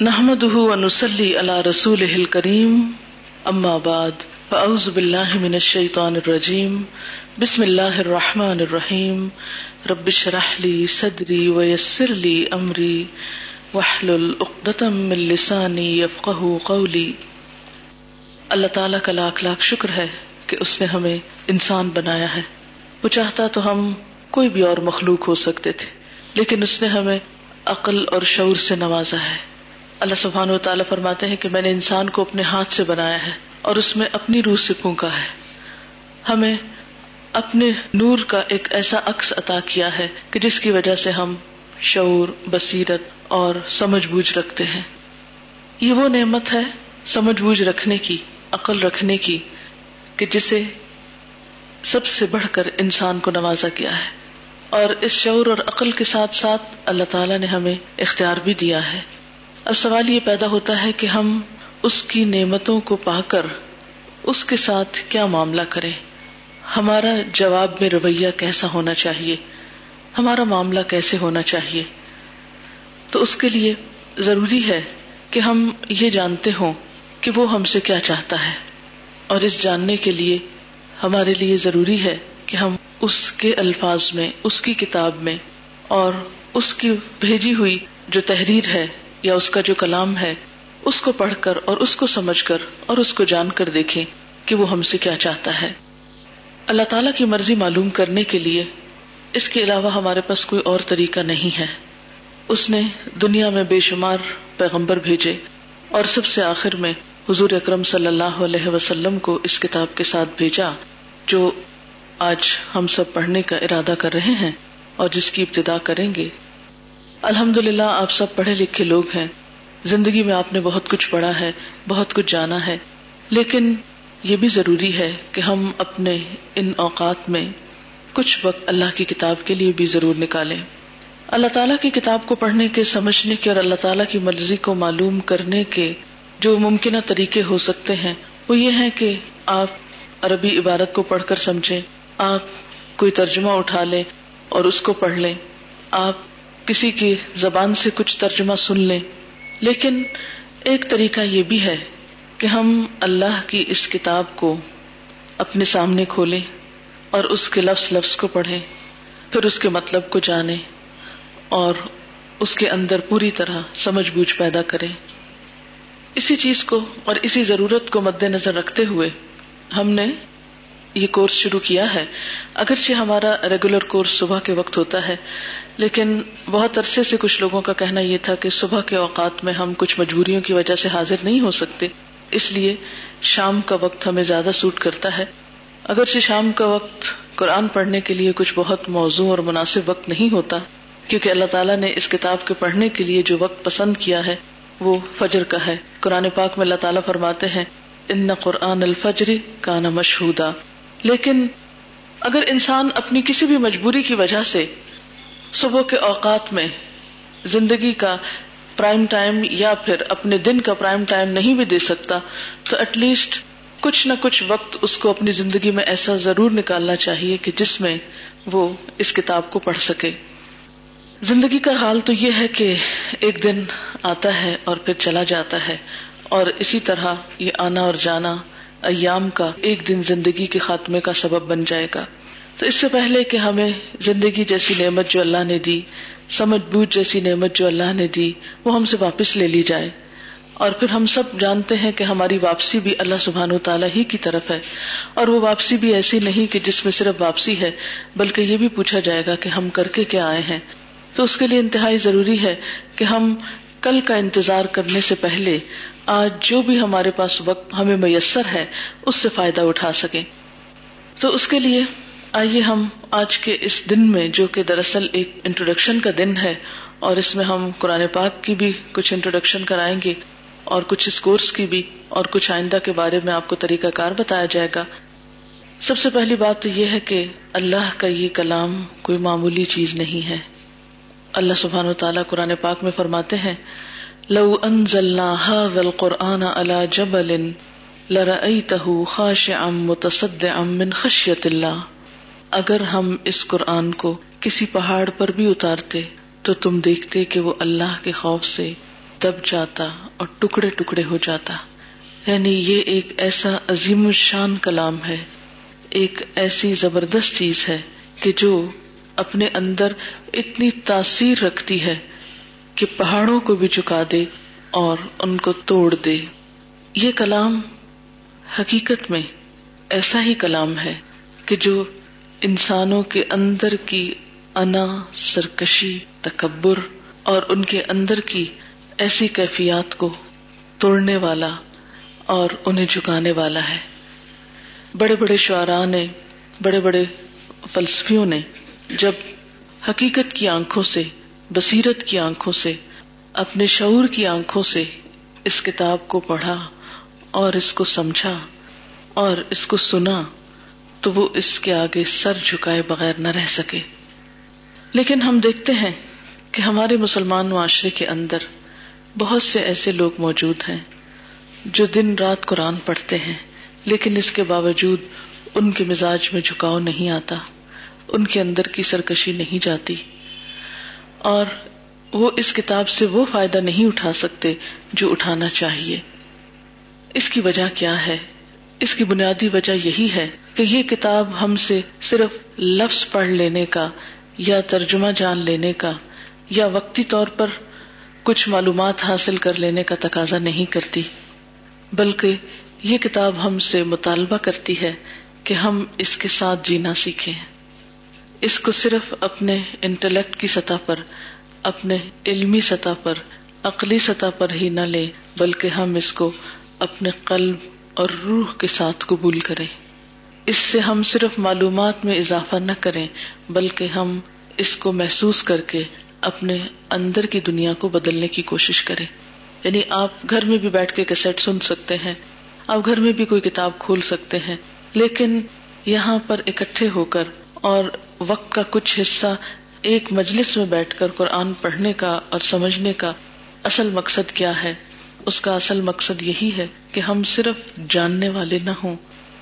نحمد ونسلی علی رسول کریم اما بعد فاعوذ باللہ من الشیطان الرجیم بسم اللہ الرحمن الرحیم رب اشرح لی صدری ویسر لی امری واحلل عقدۃ من لسانی یفقهوا قولی اللہ تعالیٰ کا لاکھ لاکھ شکر ہے کہ اس نے ہمیں انسان بنایا ہے۔ وہ چاہتا تو ہم کوئی بھی اور مخلوق ہو سکتے تھے، لیکن اس نے ہمیں عقل اور شعور سے نوازا ہے۔ اللہ سبحان و تعالیٰ فرماتے ہیں کہ میں نے انسان کو اپنے ہاتھ سے بنایا ہے اور اس میں اپنی روح سے پھونکا ہے۔ ہمیں اپنے نور کا ایک ایسا عکس عطا کیا ہے کہ جس کی وجہ سے ہم شعور، بصیرت اور سمجھ بوجھ رکھتے ہیں۔ یہ وہ نعمت ہے سمجھ بوجھ رکھنے کی، عقل رکھنے کی، کہ جسے سب سے بڑھ کر انسان کو نوازا گیا ہے۔ اور اس شعور اور عقل کے ساتھ ساتھ اللہ تعالیٰ نے ہمیں اختیار بھی دیا ہے۔ اب سوال یہ پیدا ہوتا ہے کہ ہم اس کی نعمتوں کو پا کر اس کے ساتھ کیا معاملہ کریں؟ ہمارا جواب میں رویہ کیسا ہونا چاہیے؟ ہمارا معاملہ کیسے ہونا چاہیے؟ تو اس کے لیے ضروری ہے کہ ہم یہ جانتے ہوں کہ وہ ہم سے کیا چاہتا ہے۔ اور اس جاننے کے لیے ہمارے لیے ضروری ہے کہ ہم اس کے الفاظ میں، اس کی کتاب میں اور اس کی بھیجی ہوئی جو تحریر ہے یا اس کا جو کلام ہے، اس کو پڑھ کر اور اس کو سمجھ کر اور اس کو جان کر دیکھیں کہ وہ ہم سے کیا چاہتا ہے۔ اللہ تعالی کی مرضی معلوم کرنے کے لیے اس کے علاوہ ہمارے پاس کوئی اور طریقہ نہیں ہے۔ اس نے دنیا میں بے شمار پیغمبر بھیجے اور سب سے آخر میں حضور اکرم صلی اللہ علیہ وسلم کو اس کتاب کے ساتھ بھیجا جو آج ہم سب پڑھنے کا ارادہ کر رہے ہیں اور جس کی ابتدا کریں گے۔ الحمد للہ آپ سب پڑھے لکھے لوگ ہیں۔ زندگی میں آپ نے بہت کچھ پڑھا ہے، بہت کچھ جانا ہے۔ لیکن یہ بھی ضروری ہے کہ ہم اپنے ان اوقات میں کچھ وقت اللہ کی کتاب کے لیے بھی ضرور نکالیں۔ اللہ تعالیٰ کی کتاب کو پڑھنے کے، سمجھنے کے اور اللہ تعالیٰ کی مرضی کو معلوم کرنے کے جو ممکنہ طریقے ہو سکتے ہیں، وہ یہ ہے کہ آپ عربی عبارت کو پڑھ کر سمجھیں، آپ کوئی ترجمہ اٹھا لیں اور اس کو پڑھ لیں۔ آپ کسی کی زبان سے کچھ ترجمہ سن لیں۔ لیکن ایک طریقہ یہ بھی ہے کہ ہم اللہ کی اس کتاب کو اپنے سامنے کھولیں اور اس کے لفظ لفظ کو پڑھیں، پھر اس کے مطلب کو جانیں اور اس کے اندر پوری طرح سمجھ بوجھ پیدا کریں۔ اسی چیز کو اور اسی ضرورت کو مد نظر رکھتے ہوئے ہم نے یہ کورس شروع کیا ہے۔ اگرچہ ہمارا ریگولر کورس صبح کے وقت ہوتا ہے لیکن بہت عرصے سے کچھ لوگوں کا کہنا یہ تھا کہ صبح کے اوقات میں ہم کچھ مجبوریوں کی وجہ سے حاضر نہیں ہو سکتے۔ اس لیے شام کا وقت ہمیں زیادہ سوٹ کرتا ہے۔ اگرچہ شام کا وقت قرآن پڑھنے کے لیے کچھ بہت موزوں اور مناسب وقت نہیں ہوتا، کیونکہ اللہ تعالیٰ نے اس کتاب کے پڑھنے کے لیے جو وقت پسند کیا ہے، وہ فجر کا ہے۔ قرآن پاک میں اللہ تعالیٰ فرماتے ہیں، ان قرآن الفجری کا نا مشہور لیکن اگر انسان اپنی کسی بھی مجبوری کی وجہ سے صبح کے اوقات میں زندگی کا پرائم ٹائم یا پھر اپنے دن کا پرائم ٹائم نہیں بھی دے سکتا، تو ایٹ لیسٹ کچھ نہ کچھ وقت اس کو اپنی زندگی میں ایسا ضرور نکالنا چاہیے کہ جس میں وہ اس کتاب کو پڑھ سکے۔ زندگی کا حال تو یہ ہے کہ ایک دن آتا ہے اور پھر چلا جاتا ہے، اور اسی طرح یہ آنا اور جانا ایام کا ایک دن زندگی کے خاتمے کا سبب بن جائے گا۔ تو اس سے پہلے کہ ہمیں زندگی جیسی نعمت جو اللہ نے دی، سمجھ بوجھ جیسی نعمت جو اللہ نے دی، وہ ہم سے واپس لے لی جائے۔ اور پھر ہم سب جانتے ہیں کہ ہماری واپسی بھی اللہ سبحان و تعالیٰ ہی کی طرف ہے۔ اور وہ واپسی بھی ایسی نہیں کہ جس میں صرف واپسی ہے، بلکہ یہ بھی پوچھا جائے گا کہ ہم کر کے کیا آئے ہیں۔ تو اس کے لیے انتہائی ضروری ہے کہ ہم کل کا انتظار کرنے سے پہلے آج جو بھی ہمارے پاس وقت ہمیں میسر ہے، اس سے فائدہ اٹھا سکے تو اس کے لیے آئیے ہم آج کے اس دن میں جو کہ دراصل ایک انٹروڈکشن کا دن ہے اور اس میں ہم قرآن پاک کی بھی کچھ انٹروڈکشن کرائیں گے اور کچھ اس کورس کی بھی اور کچھ آئندہ کے بارے میں آپ کو طریقہ کار بتایا جائے گا۔ سب سے پہلی بات تو یہ ہے کہ اللہ کا یہ کلام کوئی معمولی چیز نہیں ہے۔ اللہ سبحان و تعالیٰ قرآن پاک میں فرماتے ہیں، لو انزلنا هذا القرآن على جبل لرأيته خاشعا متصدعا من خشية الله اگر ہم اس قرآن کو کسی پہاڑ پر بھی اتارتے، تو تم دیکھتے کہ وہ اللہ کے خوف سے دب جاتا اور ٹکڑے ٹکڑے ہو جاتا۔ یعنی یہ ایک ایسا عظیم الشان کلام ہے۔ ایک ایسی زبردست چیز ہے کہ جو اپنے اندر اتنی تاثیر رکھتی ہے کہ پہاڑوں کو بھی چکا دے اور ان کو توڑ دے۔ یہ کلام حقیقت میں ایسا ہی کلام ہے کہ جو انسانوں کے اندر کی انا، سرکشی، تکبر اور ان کے اندر کی ایسی کیفیات کو توڑنے والا اور انہیں جھکانے والا ہے۔ بڑے بڑے شعرا نے، بڑے بڑے فلسفیوں نے جب حقیقت کی آنکھوں سے، بصیرت کی آنکھوں سے، اپنے شعور کی آنکھوں سے اس کتاب کو پڑھا اور اس کو سمجھا اور اس کو سنا تو وہ اس کے آگے سر جھکائے بغیر نہ رہ سکے۔ لیکن ہم دیکھتے ہیں کہ ہمارے مسلمان معاشرے کے اندر بہت سے ایسے لوگ موجود ہیں جو دن رات قرآن پڑھتے ہیں، لیکن اس کے باوجود ان کے مزاج میں جھکاؤ نہیں آتا، ان کے اندر کی سرکشی نہیں جاتی۔ اور وہ اس کتاب سے وہ فائدہ نہیں اٹھا سکتے جو اٹھانا چاہیے۔ اس کی وجہ کیا ہے؟ اس کی بنیادی وجہ یہی ہے کہ یہ کتاب ہم سے صرف لفظ پڑھ لینے کا یا ترجمہ جان لینے کا یا وقتی طور پر کچھ معلومات حاصل کر لینے کا تقاضا نہیں کرتی، بلکہ یہ کتاب ہم سے مطالبہ کرتی ہے کہ ہم اس کے ساتھ جینا سیکھیں۔ اس کو صرف اپنے انٹلیکٹ کی سطح پر، اپنے علمی سطح پر، عقلی سطح پر ہی نہ لیں، بلکہ ہم اس کو اپنے قلب اور روح کے ساتھ قبول کریں۔ اس سے ہم صرف معلومات میں اضافہ نہ کریں، بلکہ ہم اس کو محسوس کر کے اپنے اندر کی دنیا کو بدلنے کی کوشش کریں۔ یعنی آپ گھر میں بھی بیٹھ کے کیسٹ سن سکتے ہیں، آپ گھر میں بھی کوئی کتاب کھول سکتے ہیں، لیکن یہاں پر اکٹھے ہو کر اور وقت کا کچھ حصہ ایک مجلس میں بیٹھ کر قرآن پڑھنے کا اور سمجھنے کا اصل مقصد کیا ہے؟ اس کا اصل مقصد یہی ہے کہ ہم صرف جاننے والے نہ ہوں،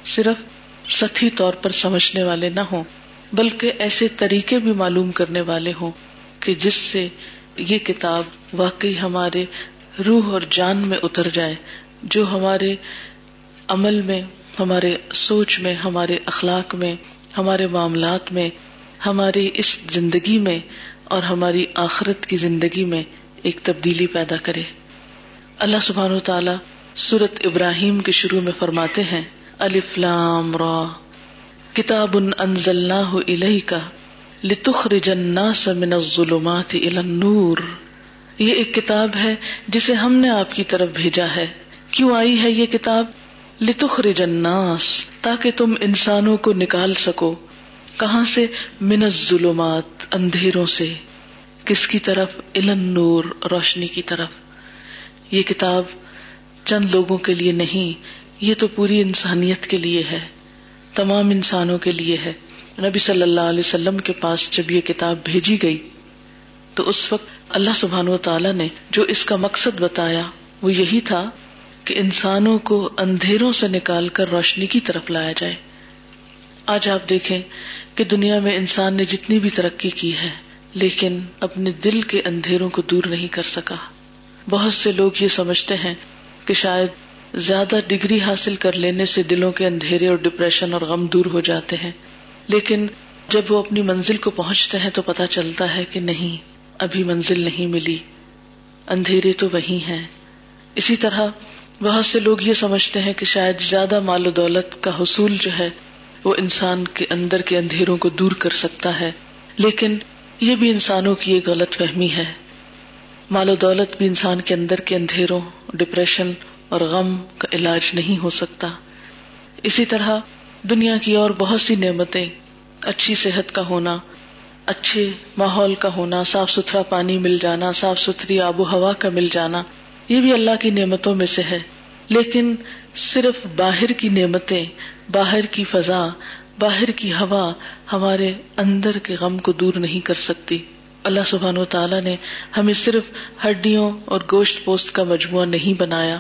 صرف سطحی طور پر سمجھنے والے نہ ہوں، بلکہ ایسے طریقے بھی معلوم کرنے والے ہوں کہ جس سے یہ کتاب واقعی ہمارے روح اور جان میں اتر جائے، جو ہمارے عمل میں، ہمارے سوچ میں، ہمارے اخلاق میں، ہمارے معاملات میں، ہماری اس زندگی میں اور ہماری آخرت کی زندگی میں ایک تبدیلی پیدا کرے۔ اللہ سبحان و تعالی سورت ابراہیم کے شروع میں فرماتے ہیں الفلام را، کتاب انزلناہ الیک لتخرج الناس من الظلمات الى النور۔ یہ ایک کتاب ہے جسے ہم نے آپ کی طرف بھیجا ہے۔ کیوں آئی ہے یہ کتاب؟ لتخرج الناس، تاکہ تم انسانوں کو نکال سکو۔ کہاں سے؟ من الظلمات، اندھیروں سے۔ کس کی طرف؟ الن نور روشنی کی طرف۔ یہ کتاب چند لوگوں کے لیے نہیں، یہ تو پوری انسانیت کے لیے ہے، تمام انسانوں کے لیے ہے۔ نبی صلی اللہ علیہ وسلم کے پاس جب یہ کتاب بھیجی گئی، تو اس وقت اللہ سبحان و تعالی نے جو اس کا مقصد بتایا، وہ یہی تھا کہ انسانوں کو اندھیروں سے نکال کر روشنی کی طرف لایا جائے۔ آج آپ دیکھیں کہ دنیا میں انسان نے جتنی بھی ترقی کی ہے، لیکن اپنے دل کے اندھیروں کو دور نہیں کر سکا۔ بہت سے لوگ یہ سمجھتے ہیں کہ شاید زیادہ ڈگری حاصل کر لینے سے دلوں کے اندھیرے اور ڈپریشن اور غم دور ہو جاتے ہیں۔ لیکن جب وہ اپنی منزل کو پہنچتے ہیں تو پتا چلتا ہے کہ نہیں، ابھی منزل نہیں ملی۔ اندھیرے تو وہی ہیں۔ اسی طرح بہت سے لوگ یہ سمجھتے ہیں کہ شاید زیادہ مال و دولت کا حصول جو ہے وہ انسان کے اندر کے اندھیروں کو دور کر سکتا ہے۔ لیکن یہ بھی انسانوں کی ایک غلط فہمی ہے۔ مال و دولت بھی انسان کے اندر کے اندھیروں ڈپریشن اور غم کا علاج نہیں ہو سکتا۔ اسی طرح دنیا کی اور بہت سی نعمتیں، اچھی صحت کا ہونا، اچھے ماحول کا ہونا، صاف ستھرا پانی مل جانا، صاف ستھری آب و ہوا کا مل جانا، یہ بھی اللہ کی نعمتوں میں سے ہے۔ لیکن صرف باہر کی نعمتیں، باہر کی فضا، باہر کی ہوا ہمارے اندر کے غم کو دور نہیں کر سکتی۔ اللہ سبحان و تعالیٰ نے ہمیں صرف ہڈیوں اور گوشت پوست کا مجموعہ نہیں بنایا،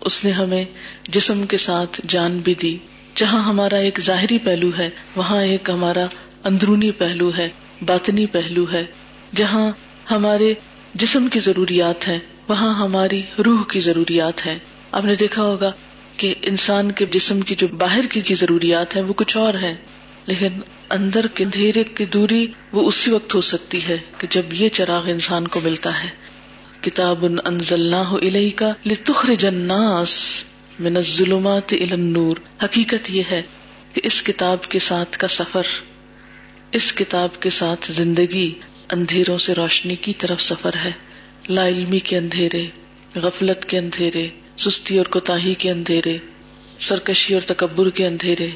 اس نے ہمیں جسم کے ساتھ جان بھی دی۔ جہاں ہمارا ایک ظاہری پہلو ہے، وہاں ایک ہمارا اندرونی پہلو ہے، باطنی پہلو ہے۔ جہاں ہمارے جسم کی ضروریات ہیں، وہاں ہماری روح کی ضروریات ہیں۔ آپ نے دیکھا ہوگا کہ انسان کے جسم کی جو باہر کی ضروریات ہیں، وہ کچھ اور ہیں، لیکن اندر کے اندھیرے کی دوری وہ اسی وقت ہو سکتی ہے کہ جب یہ چراغ انسان کو ملتا ہے۔ کتاب کا لتخرج الناس من الظلمات الى النور۔ حقیقت یہ ہے کہ اس کتاب کے ساتھ کا سفر، اس کتاب کے ساتھ زندگی اندھیروں سے روشنی کی طرف سفر ہے۔ لا علمی کے اندھیرے، غفلت کے اندھیرے، سستی اور کوتاہی کے اندھیرے، سرکشی اور تکبر کے اندھیرے۔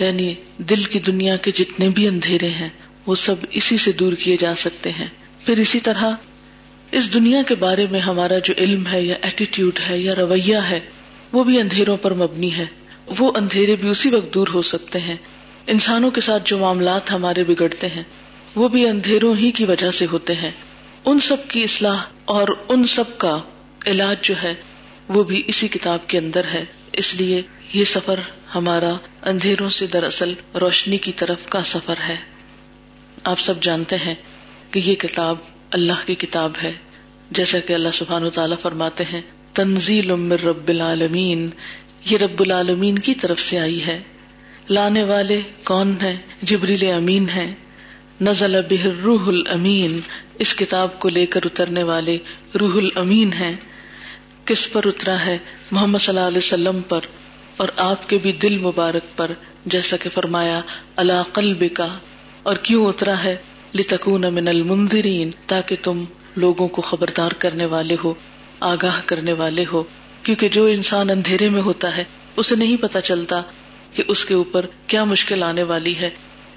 یعنی دل کی دنیا کے جتنے بھی اندھیرے ہیں، وہ سب اسی سے دور کیے جا سکتے ہیں۔ پھر اسی طرح، اس دنیا کے بارے میں ہمارا جو علم ہے یا ایٹیٹیوڈ ہے یا رویہ ہے، وہ بھی اندھیروں پر مبنی ہے۔ وہ اندھیرے بھی اسی وقت دور ہو سکتے ہیں۔ انسانوں کے ساتھ جو معاملات ہمارے بگڑتے ہیں، وہ بھی اندھیروں ہی کی وجہ سے ہوتے ہیں۔ ان سب کی اصلاح اور ان سب کا علاج جو ہے، وہ بھی اسی کتاب کے اندر ہے۔ اس لیے یہ سفر ہمارا اندھیروں سے دراصل روشنی کی طرف کا سفر ہے۔ آپ سب جانتے ہیں کہ یہ کتاب اللہ کی کتاب ہے۔ جیسا کہ اللہ سبحان و تعالیٰ فرماتے ہیں، تنزیل رب العالمین، یہ رب العالمین کی طرف سے آئی ہے۔ لانے والے کون ہے جبریل امین ہے نزل بہ روح الامین، اس کتاب کو لے کر اترنے والے روح الامین ہیں۔ کس پر اترا ہے؟ محمد صلی اللہ علیہ وسلم پر۔ اور آپ کے بھی دل مبارک پر جیسا کہ فرمایا اللہ قلب کا اور کیوں اترا ہے؟ لتکون من المنذرین تاکہ تم لوگوں کو خبردار کرنے والے ہو، آگاہ کرنے والے ہو، کیونکہ جو انسان اندھیرے میں ہوتا ہے، اسے نہیں پتا چلتا کہ اس کے اوپر کیا مشکل آنے والی ہے،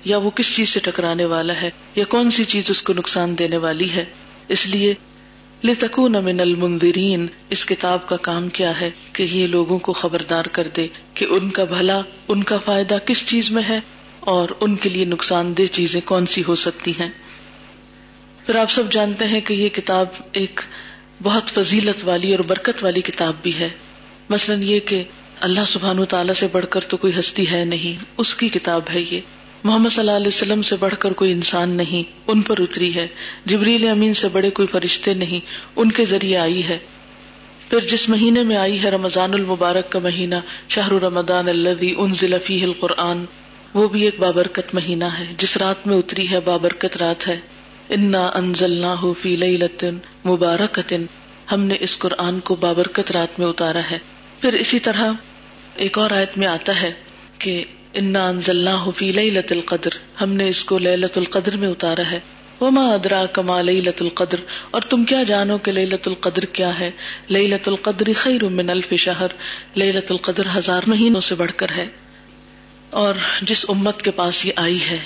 یا وہ کس چیز سے ٹکرانے والا ہے، یا کون سی چیز اس کو نقصان دینے والی ہے۔ اس لیے لتکون من المنذرین اس کتاب کا کام کیا ہے کہ یہ لوگوں کو خبردار کر دے کہ ان کا بھلا، ان کا فائدہ کس چیز میں ہے اور ان کے لیے نقصان دہ چیزیں کون سی ہو سکتی ہیں۔ پھر آپ سب جانتے ہیں کہ یہ کتاب ایک بہت فضیلت والی اور برکت والی کتاب بھی ہے۔ مثلاً یہ کہ اللہ سبحان تعالیٰ سے بڑھ کر تو کوئی ہستی ہے نہیں، اس کی کتاب ہے یہ۔ محمد صلی اللہ علیہ وسلم سے بڑھ کر کوئی انسان نہیں، ان پر اتری ہے۔ جبریل امین سے بڑے کوئی فرشتے نہیں، ان کے ذریعے آئی ہے۔ پھر جس مہینے میں آئی ہے رمضان المبارک کا مہینہ شاہ رمضان اللہ القرآن، وہ بھی ایک بابرکت مہینہ ہے۔ جس رات میں اتری ہے بابرکت رات ہے۔ انا انزل فی لطن مبارک ہم نے اس قرآن کو بابرکت رات میں اتارا ہے۔ پھر اسی طرح ایک اور آیت میں آتا ہے کہ انا انزل فی لت القدر۔ ہم نے اس کو لت القدر میں اتارا ہے۔ وما ادرا کما لت القدر۔ اور تم کیا جانو کہ لت القدر کیا ہے؟ لت القدر خیر من الف شہر لت القدر ہزار مہینوں سے بڑھ کر ہے۔ اور جس امت کے پاس یہ آئی ہے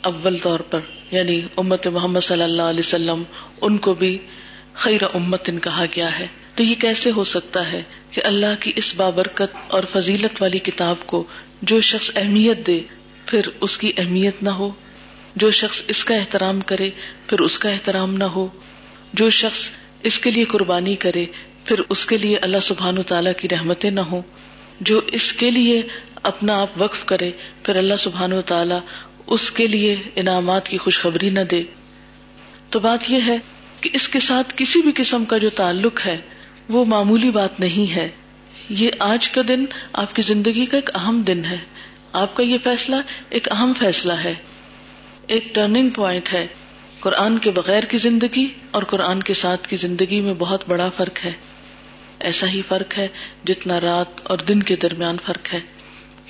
اول طور پر یعنی امت محمد صلی اللہ علیہ وسلم، ان کو بھی خیر امت ان کہا گیا ہے۔ تو یہ کیسے ہو سکتا ہے کہ اللہ کی اس بابرکت اور فضیلت والی کتاب کو جو شخص اہمیت دے، پھر اس کی اہمیت نہ ہو۔ جو شخص اس کا احترام کرے، پھر اس کا احترام نہ ہو۔ جو شخص اس کے لیے قربانی کرے، پھر اس کے لیے اللہ سبحان و تعالیٰ کی رحمتیں نہ ہو جو اس کے لیے اپنا آپ وقف کرے، پھر اللہ سبحان و تعالیٰ اس کے لیے انعامات کی خوشخبری نہ دے۔ تو بات یہ ہے کہ اس کے ساتھ کسی بھی قسم کا جو تعلق ہے، وہ معمولی بات نہیں ہے۔ یہ آج کا دن آپ کی زندگی کا ایک اہم دن ہے۔ آپ کا یہ فیصلہ ایک اہم فیصلہ ہے۔ ایک ٹرننگ پوائنٹ ہے۔ قرآن کے بغیر کی زندگی اور قرآن کے ساتھ کی زندگی میں بہت بڑا فرق ہے۔ ایسا ہی فرق ہے جتنا رات اور دن کے درمیان فرق ہے۔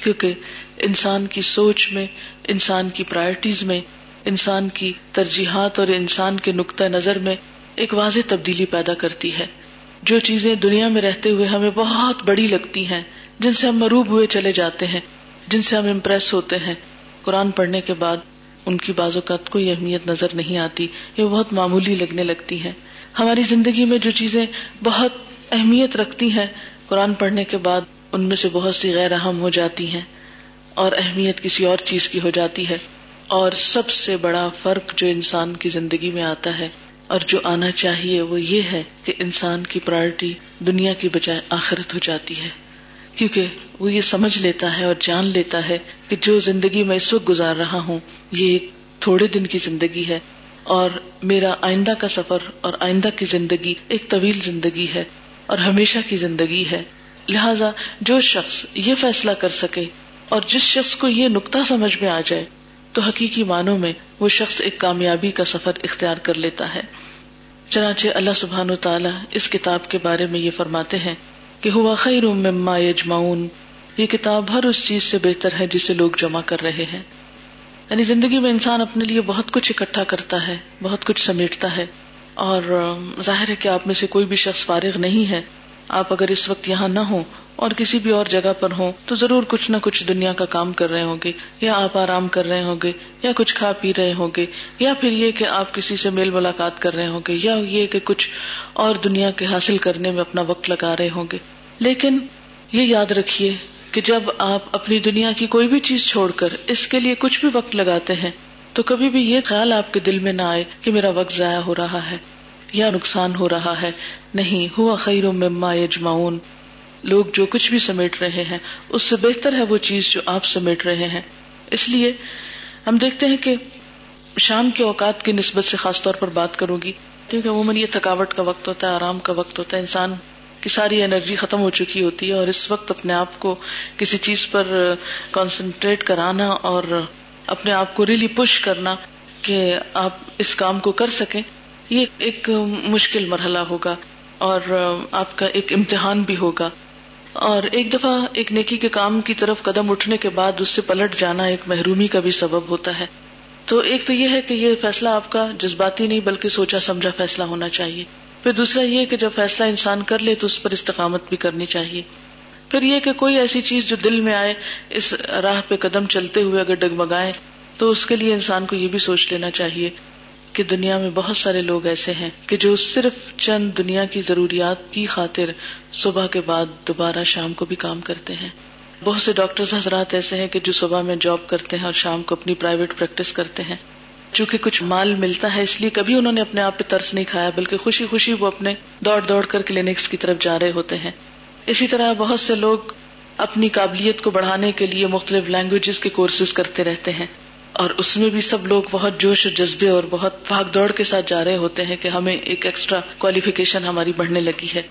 کیونکہ انسان کی سوچ میں، انسان کی پرائرٹیز میں، انسان کی ترجیحات اور انسان کے نقطۂ نظر میں ایک واضح تبدیلی پیدا کرتی ہے۔ جو چیزیں دنیا میں رہتے ہوئے ہمیں بہت بڑی لگتی ہیں، جن سے ہم مروب ہوئے چلے جاتے ہیں، جن سے ہم امپریس ہوتے ہیں۔ قرآن پڑھنے کے بعد ان کی بازو کا کوئی اہمیت نظر نہیں آتی، یہ بہت معمولی لگنے لگتی ہیں۔ ہماری زندگی میں جو چیزیں بہت اہمیت رکھتی ہیں، قرآن پڑھنے کے بعد ان میں سے بہت سی غیر اہم ہو جاتی ہیں اور اہمیت کسی اور چیز کی ہو جاتی ہے۔ اور سب سے بڑا فرق جو انسان کی زندگی میں آتا ہے اور جو آنا چاہیے وہ یہ ہے کہ انسان کی پرائرٹی دنیا کی بجائے آخرت ہو جاتی ہے۔ کیونکہ وہ یہ سمجھ لیتا ہے اور جان لیتا ہے کہ جو زندگی میں اس وقت گزار رہا ہوں، یہ ایک تھوڑے دن کی زندگی ہے۔ اور میرا آئندہ کا سفر اور آئندہ کی زندگی ایک طویل زندگی ہے اور ہمیشہ کی زندگی ہے۔ لہذا جو شخص یہ فیصلہ کر سکے اور جس شخص کو یہ نقطہ سمجھ میں آ جائے تو حقیقی معنوں میں وہ شخص ایک کامیابی کا سفر اختیار کر لیتا ہے۔ چنانچہ اللہ سبحان و تعالیٰ اس کتاب کے بارے میں یہ فرماتے ہیں کہ ہوا خیر مما یجمعون۔ یہ کتاب ہر اس چیز سے بہتر ہے جسے لوگ جمع کر رہے ہیں۔ یعنی زندگی میں انسان اپنے لیے بہت کچھ اکٹھا کرتا ہے، بہت کچھ سمیٹتا ہے۔ اور ظاہر ہے کہ آپ میں سے کوئی بھی شخص فارغ نہیں ہے۔ آپ اگر اس وقت یہاں نہ ہو اور کسی بھی اور جگہ پر ہوں، تو ضرور کچھ نہ کچھ دنیا کا کام کر رہے ہوں گے، یا آپ آرام کر رہے ہوں گے، یا کچھ کھا پی رہے ہوں گے، یا پھر یہ کہ آپ کسی سے میل ملاقات کر رہے ہوں گے، یا یہ کہ کچھ اور دنیا کے حاصل کرنے میں اپنا وقت لگا رہے ہوں گے۔ لیکن یہ یاد رکھیے کہ جب آپ اپنی دنیا کی کوئی بھی چیز چھوڑ کر اس کے لیے کچھ بھی وقت لگاتے ہیں، تو کبھی بھی یہ خیال آپ کے دل میں نہ آئے کہ میرا وقت ضائع ہو رہا ہے۔ یا نقصان ہو رہا ہے۔ نہیں، ہوا خیر مما یجمعون۔ لوگ جو کچھ بھی سمیٹ رہے ہیں، اس سے بہتر ہے وہ چیز جو آپ سمیٹ رہے ہیں۔ اس لیے ہم دیکھتے ہیں کہ شام کے اوقات کی نسبت سے خاص طور پر بات کروں گی، کیونکہ عموماً یہ تھکاوٹ کا وقت ہوتا ہے، آرام کا وقت ہوتا ہے۔ انسان کی ساری انرجی ختم ہو چکی ہوتی ہے اور اس وقت اپنے آپ کو کسی چیز پر کانسنٹریٹ کرانا اور اپنے آپ کو ریلی پش کرنا کہ آپ اس کام کو کر سکیں۔ یہ ایک مشکل مرحلہ ہوگا اور آپ کا ایک امتحان بھی ہوگا۔ اور ایک دفعہ ایک نیکی کے کام کی طرف قدم اٹھنے کے بعد اس سے پلٹ جانا ایک محرومی کا بھی سبب ہوتا ہے۔ تو ایک تو یہ ہے کہ یہ فیصلہ آپ کا جذباتی نہیں بلکہ سوچا سمجھا فیصلہ ہونا چاہیے۔ پھر دوسرا یہ کہ جب فیصلہ انسان کر لے تو اس پر استقامت بھی کرنی چاہیے۔ پھر یہ کہ کوئی ایسی چیز جو دل میں آئے، اس راہ پہ قدم چلتے ہوئے اگر ڈگمگائے تو اس کے لیے انسان کو یہ بھی سوچ لینا چاہیے۔ کہ دنیا میں بہت سارے لوگ ایسے ہیں کہ جو صرف چند دنیا کی ضروریات کی خاطر صبح کے بعد دوبارہ شام کو بھی کام کرتے ہیں۔ بہت سے ڈاکٹر حضرات ایسے ہیں کہ جو صبح میں جاب کرتے ہیں اور شام کو اپنی پرائیویٹ پریکٹس کرتے ہیں۔ چونکہ کچھ مال ملتا ہے، اس لیے کبھی انہوں نے اپنے آپ پہ ترس نہیں کھایا، بلکہ خوشی خوشی وہ اپنے دوڑ دوڑ کر کلینکس کی طرف جا رہے ہوتے ہیں۔ اسی طرح بہت سے لوگ اپنی قابلیت کو بڑھانے کے لیے مختلف لینگویجز کے کورسز کرتے رہتے ہیں۔ اور اس میں بھی سب لوگ بہت جوش و جذبے اور بہت بھاگ دوڑ کے ساتھ جا رہے ہوتے ہیں کہ ہمیں ایک ایکسٹرا کوالیفیکیشن ہماری بڑھنے لگی ہے۔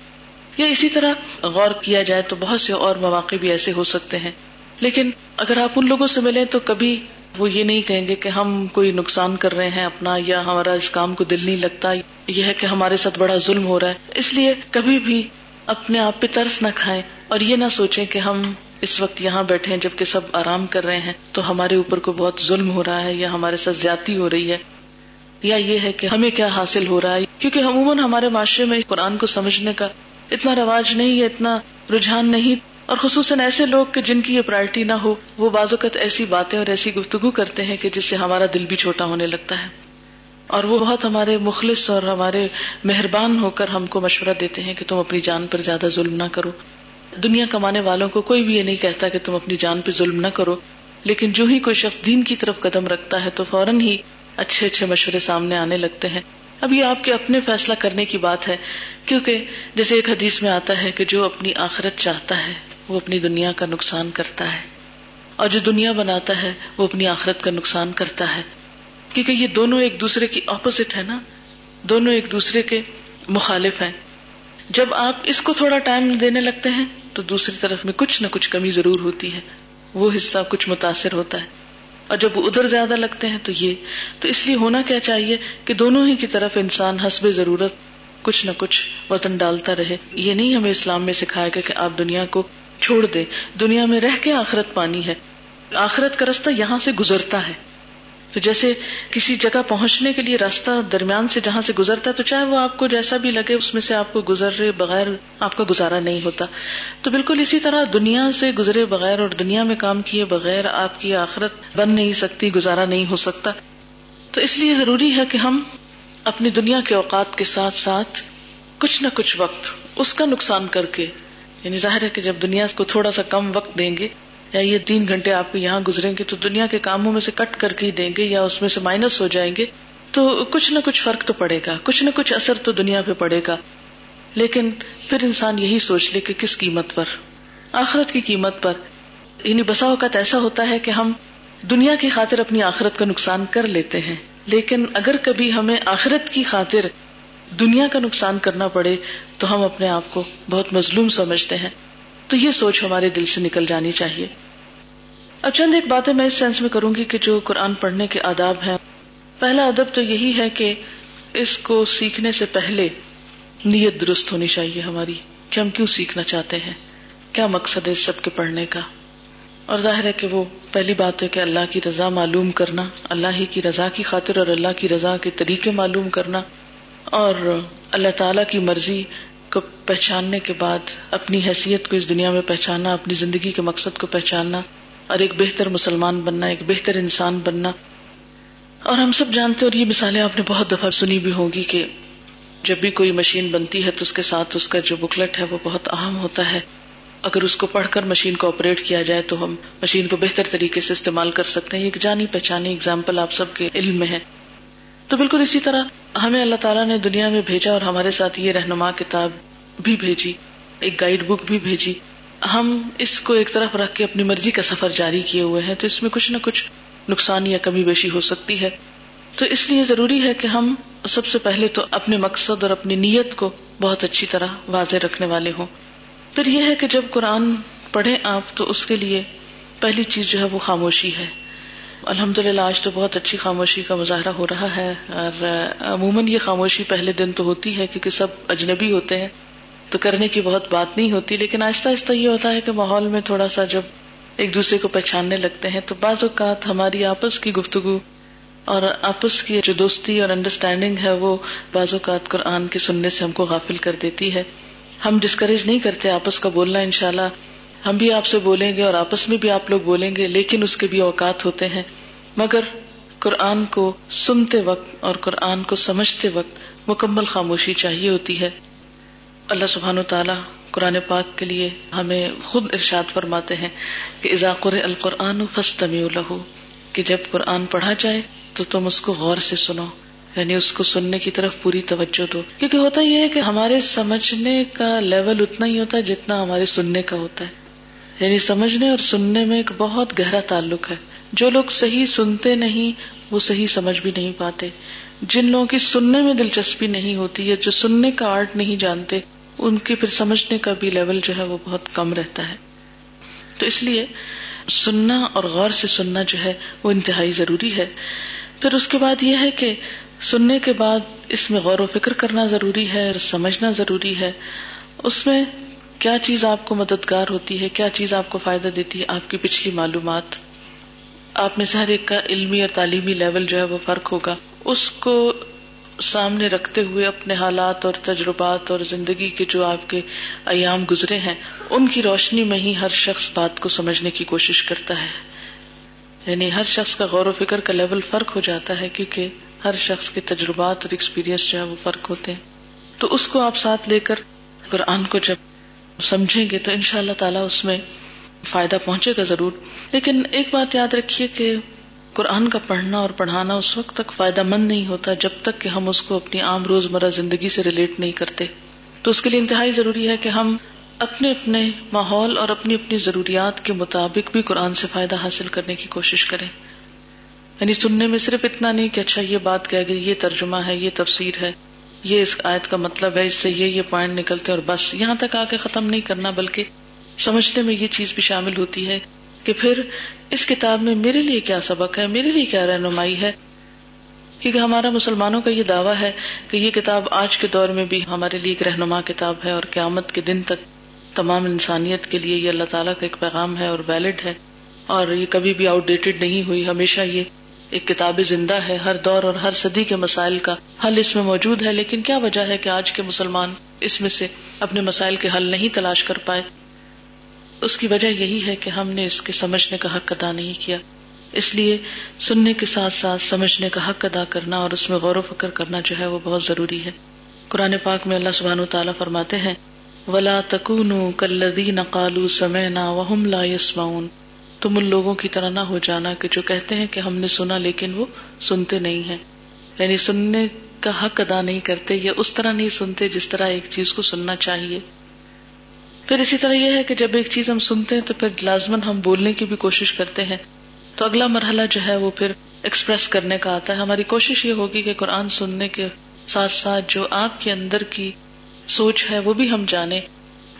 یا اسی طرح غور کیا جائے تو بہت سے اور مواقع بھی ایسے ہو سکتے ہیں۔ لیکن اگر آپ ان لوگوں سے ملیں تو کبھی وہ یہ نہیں کہیں گے کہ ہم کوئی نقصان کر رہے ہیں اپنا یا ہمارا اس کام کو دل نہیں لگتا۔ یہ ہے کہ ہمارے ساتھ بڑا ظلم ہو رہا ہے۔ اس لیے کبھی بھی اپنے آپ پہ ترس نہ کھائیں اور یہ نہ سوچیں کہ ہم اس وقت یہاں بیٹھے ہیں جبکہ سب آرام کر رہے ہیں، تو ہمارے اوپر کو بہت ظلم ہو رہا ہے یا ہمارے ساتھ زیادتی ہو رہی ہے۔ یا یہ ہے کہ ہمیں کیا حاصل ہو رہا ہے، کیونکہ عموماً ہمارے معاشرے میں قرآن کو سمجھنے کا اتنا رواج نہیں ہے اتنا رجحان نہیں، اور خصوصاً ایسے لوگ کہ جن کی یہ پرائرٹی نہ ہو، وہ بعض اوقات ایسی باتیں اور ایسی گفتگو کرتے ہیں کہ جس سے ہمارا دل بھی چھوٹا ہونے لگتا ہے۔ اور وہ بہت ہمارے مخلص اور ہمارے مہربان ہو کر ہم کو مشورہ دیتے ہیں کہ تم اپنی جان پر زیادہ ظلم نہ کرو۔ دنیا کمانے والوں کو کوئی بھی یہ نہیں کہتا کہ تم اپنی جان پہ ظلم نہ کرو، لیکن جو ہی کوئی شخص دین کی طرف قدم رکھتا ہے تو فوراً ہی اچھے اچھے مشورے سامنے آنے لگتے ہیں۔ اب یہ آپ کے اپنے فیصلہ کرنے کی بات ہے، کیونکہ جیسے ایک حدیث میں آتا ہے کہ جو اپنی آخرت چاہتا ہے، وہ اپنی دنیا کا نقصان کرتا ہے۔ اور جو دنیا بناتا ہے، وہ اپنی آخرت کا نقصان کرتا ہے۔ کیونکہ یہ دونوں ایک دوسرے کی اپوزٹ ہے نا، دونوں ایک دوسرے کے مخالف ہیں۔ جب آپ اس کو تھوڑا ٹائم دینے لگتے ہیں تو دوسری طرف میں کچھ نہ کچھ کمی ضرور ہوتی ہے۔ وہ حصہ کچھ متاثر ہوتا ہے۔ اور جب ادھر زیادہ لگتے ہیں تو یہ تو اس لیے ہونا کیا چاہیے کہ دونوں ہی کی طرف انسان حسب ضرورت کچھ نہ کچھ وزن ڈالتا رہے۔ یہ نہیں ہمیں اسلام میں سکھایا گیا کہ آپ دنیا کو چھوڑ دیں۔ دنیا میں رہ کے آخرت پانی ہے۔ آخرت کا رستہ یہاں سے گزرتا ہے۔ تو جیسے کسی جگہ پہنچنے کے لیے راستہ درمیان سے جہاں سے گزرتا ہے، تو چاہے وہ آپ کو جیسا بھی لگے، اس میں سے آپ کو گزر رہے بغیر آپ کا گزارا نہیں ہوتا۔ تو بالکل اسی طرح دنیا سے گزرے بغیر اور دنیا میں کام کیے بغیر آپ کی آخرت بن نہیں سکتی، گزارا نہیں ہو سکتا۔ تو اس لیے ضروری ہے کہ ہم اپنی دنیا کے اوقات کے ساتھ ساتھ کچھ نہ کچھ وقت اس کا نقصان کر کے یعنی ظاہر ہے کہ جب دنیا کو تھوڑا سا کم وقت دیں گے یا یہ تین گھنٹے آپ کو یہاں گزریں گے تو دنیا کے کاموں میں سے کٹ کر کے دیں گے یا اس میں سے مائنس ہو جائیں گے، تو کچھ نہ کچھ فرق تو پڑے گا، کچھ نہ کچھ اثر تو دنیا پہ پڑے گا۔ لیکن پھر انسان یہی سوچ لے کہ کس قیمت پر؟ آخرت کی قیمت پر۔ یعنی بسا اوقات ایسا ہوتا ہے کہ ہم دنیا کی خاطر اپنی آخرت کا نقصان کر لیتے ہیں، لیکن اگر کبھی ہمیں آخرت کی خاطر دنیا کا نقصان کرنا پڑے، تو ہم اپنے آپ کو بہت مظلوم سمجھتے ہیں۔ تو یہ سوچ ہمارے دل سے نکل جانی چاہیے۔ اب چند ایک باتیں میں اس سینس میں کروں گی کہ جو قرآن پڑھنے کے آداب ہیں۔ پہلا ادب تو یہی ہے کہ اس کو سیکھنے سے پہلے نیت درست ہونی چاہیے ہماری کہ ہم کیوں سیکھنا چاہتے ہیں۔ کیا مقصد ہے اس سب کے پڑھنے کا؟ اور ظاہر ہے کہ وہ پہلی بات ہے کہ اللہ کی رضا معلوم کرنا، اللہ ہی کی رضا کی خاطر اور اللہ کی رضا کے طریقے معلوم کرنا۔ اور اللہ تعالی کی مرضی کو پہچاننے کے بعد اپنی حیثیت کو اس دنیا میں پہچاننا اپنی زندگی کے مقصد کو پہچاننا اور ایک بہتر مسلمان بننا، ایک بہتر انسان بننا۔ اور ہم سب جانتے اور یہ مثالیں آپ نے بہت دفعہ سنی بھی ہوگی کہ جب بھی کوئی مشین بنتی ہے تو اس کے ساتھ اس کا جو بکلٹ ہے وہ بہت اہم ہوتا ہے۔ اگر اس کو پڑھ کر مشین کو آپریٹ کیا جائے تو ہم مشین کو بہتر طریقے سے استعمال کر سکتے ہیں۔ ایک جانی پہچانی اگزامپل آپ سب کے علم میں ہے۔ تو بالکل اسی طرح ہمیں اللہ تعالیٰ نے دنیا میں بھیجا اور ہمارے ساتھ یہ رہنما کتاب بھی بھیجی، ایک گائیڈ بک بھی بھیجی۔ ہم اس کو ایک طرف رکھ کے اپنی مرضی کا سفر جاری کیے ہوئے ہیں تو اس میں کچھ نہ کچھ نقصان یا کمی بیشی ہو سکتی ہے۔ تو اس لیے ضروری ہے کہ ہم سب سے پہلے تو اپنے مقصد اور اپنی نیت کو بہت اچھی طرح واضح رکھنے والے ہوں۔ پھر یہ ہے کہ جب قرآن پڑھے آپ تو اس کے لیے پہلی چیز جو ہے وہ خاموشی ہے۔ الحمد للہ آج تو بہت اچھی خاموشی کا مظاہرہ ہو رہا ہے، اور عموماً یہ خاموشی پہلے دن تو ہوتی ہے کیونکہ سب اجنبی ہوتے ہیں، تو کرنے کی بہت بات نہیں ہوتی، لیکن آہستہ آہستہ یہ ہوتا ہے کہ ماحول میں تھوڑا سا جب ایک دوسرے کو پہچاننے لگتے ہیں، تو بعض اوقات ہماری آپس کی گفتگو اور آپس کی جو دوستی اور انڈرسٹینڈنگ ہے، وہ بعض اوقات قرآن کے سننے سے ہم کو غافل کر دیتی ہے۔ ہم ڈسکریج نہیں کرتے آپس کا بولنا ان شاء اللہ ہم بھی آپ سے بولیں گے اور آپس میں بھی آپ لوگ بولیں گے، لیکن اس کے بھی اوقات ہوتے ہیں۔ مگر قرآن کو سنتے وقت اور قرآن کو سمجھتے وقت مکمل خاموشی چاہیے ہوتی ہے۔ اللہ سبحان و تعالیٰ قرآن پاک کے لیے ہمیں خود ارشاد فرماتے ہیں کہ اضاقر القرآن فسطمی الح کہ جب قرآن پڑھا جائے تو تم اس کو غور سے سنو۔ یعنی اس کو سننے کی طرف پوری توجہ دو۔ کیونکہ ہوتا یہ ہے کہ ہمارے سمجھنے کا لیول اتنا ہی ہوتا ہے جتنا ہمارے سننے کا ہوتا ہے۔ یعنی سمجھنے اور سننے میں ایک بہت گہرا تعلق ہے۔ جو لوگ صحیح سنتے نہیں، وہ صحیح سمجھ بھی نہیں پاتے۔ جن لوگوں کی سننے میں دلچسپی نہیں ہوتی یا جو سننے کا آرٹ نہیں جانتے، ان کے پھر سمجھنے کا بھی لیول جو ہے وہ بہت کم رہتا ہے۔ تو اس لیے سننا اور غور سے سننا جو ہے وہ انتہائی ضروری ہے۔ پھر اس کے بعد یہ ہے کہ سننے کے بعد اس میں غور و فکر کرنا ضروری ہے اور سمجھنا ضروری ہے۔ اس میں کیا چیز آپ کو مددگار ہوتی ہے؟ کیا چیز آپ کو فائدہ دیتی ہے؟ آپ کی پچھلی معلومات۔ آپ میں سے ہر ایک کا علمی اور تعلیمی لیول جو ہے وہ فرق ہوگا۔ اس کو سامنے رکھتے ہوئے اپنے حالات اور تجربات اور زندگی کے جو آپ کے ایام گزرے ہیں، ان کی روشنی میں ہی ہر شخص بات کو سمجھنے کی کوشش کرتا ہے۔ یعنی ہر شخص کا غور و فکر کا لیول فرق ہو جاتا ہے کیونکہ ہر شخص کے تجربات اور ایکسپیرئنس جو ہے وہ فرق ہوتے ہیں۔ تو اس کو آپ ساتھ لے کر قرآن کو جب سمجھیں گے تو ان شاء اللہ تعالیٰ اس میں فائدہ پہنچے گا ضرور۔ لیکن ایک بات یاد رکھیے کہ قرآن کا پڑھنا اور پڑھانا اس وقت تک فائدہ مند نہیں ہوتا جب تک کہ ہم اس کو اپنی عام روز مرہ زندگی سے ریلیٹ نہیں کرتے۔ تو اس کے لیے انتہائی ضروری ہے کہ ہم اپنے اپنے ماحول اور اپنی اپنی ضروریات کے مطابق بھی قرآن سے فائدہ حاصل کرنے کی کوشش کریں۔ یعنی سننے میں صرف اتنا نہیں کہ اچھا یہ بات کہہ گئی، یہ ترجمہ ہے، یہ تفسیر ہے۔ یہ اس آیت کا مطلب ہے، اس سے یہ یہ پوائنٹ نکلتے اور بس یہاں تک آ کے ختم نہیں کرنا، بلکہ سمجھنے میں یہ چیز بھی شامل ہوتی ہے کہ پھر اس کتاب میں میرے لیے کیا سبق ہے، میرے لیے کیا رہنمائی ہے؟ کیونکہ ہمارا مسلمانوں کا یہ دعویٰ ہے کہ یہ کتاب آج کے دور میں بھی ہمارے لیے ایک رہنما کتاب ہے اور قیامت کے دن تک تمام انسانیت کے لیے یہ اللہ تعالیٰ کا ایک پیغام ہے اور ویلڈ ہے اور یہ کبھی بھی آؤٹ ڈیٹڈ نہیں ہوئی، ہمیشہ یہ ایک کتاب زندہ ہے ہر دور اور ہر صدی کے مسائل کا حل اس میں موجود ہے، لیکن کیا وجہ ہے کہ آج کے مسلمان اس میں سے اپنے مسائل کے حل نہیں تلاش کر پائے؟ اس کی وجہ یہی ہے کہ ہم نے اس کے سمجھنے کا حق ادا نہیں کیا۔ اس لیے سننے کے ساتھ ساتھ سمجھنے کا حق ادا کرنا اور اس میں غور و فکر کرنا جو ہے وہ بہت ضروری ہے۔ قرآن پاک میں اللہ سبحان تعالیٰ فرماتے ہیں، ولا تکون کلدی نقالو سمے نا لا یسماؤن تم ان لوگوں کی طرح نہ ہو جانا کہ جو کہتے ہیں کہ ہم نے سنا لیکن وہ سنتے نہیں ہیں۔ یعنی سننے کا حق ادا نہیں کرتے یا اس طرح نہیں سنتے جس طرح ایک چیز کو سننا چاہیے۔ پھر اسی طرح یہ ہے کہ جب ایک چیز ہم سنتے ہیں تو پھر لازمن ہم بولنے کی بھی کوشش کرتے ہیں۔ تو اگلا مرحلہ جو ہے وہ پھر ایکسپریس کرنے کا آتا ہے۔ ہماری کوشش یہ ہوگی کہ قرآن سننے کے ساتھ ساتھ جو آپ کے اندر کی سوچ ہے وہ بھی ہم جانے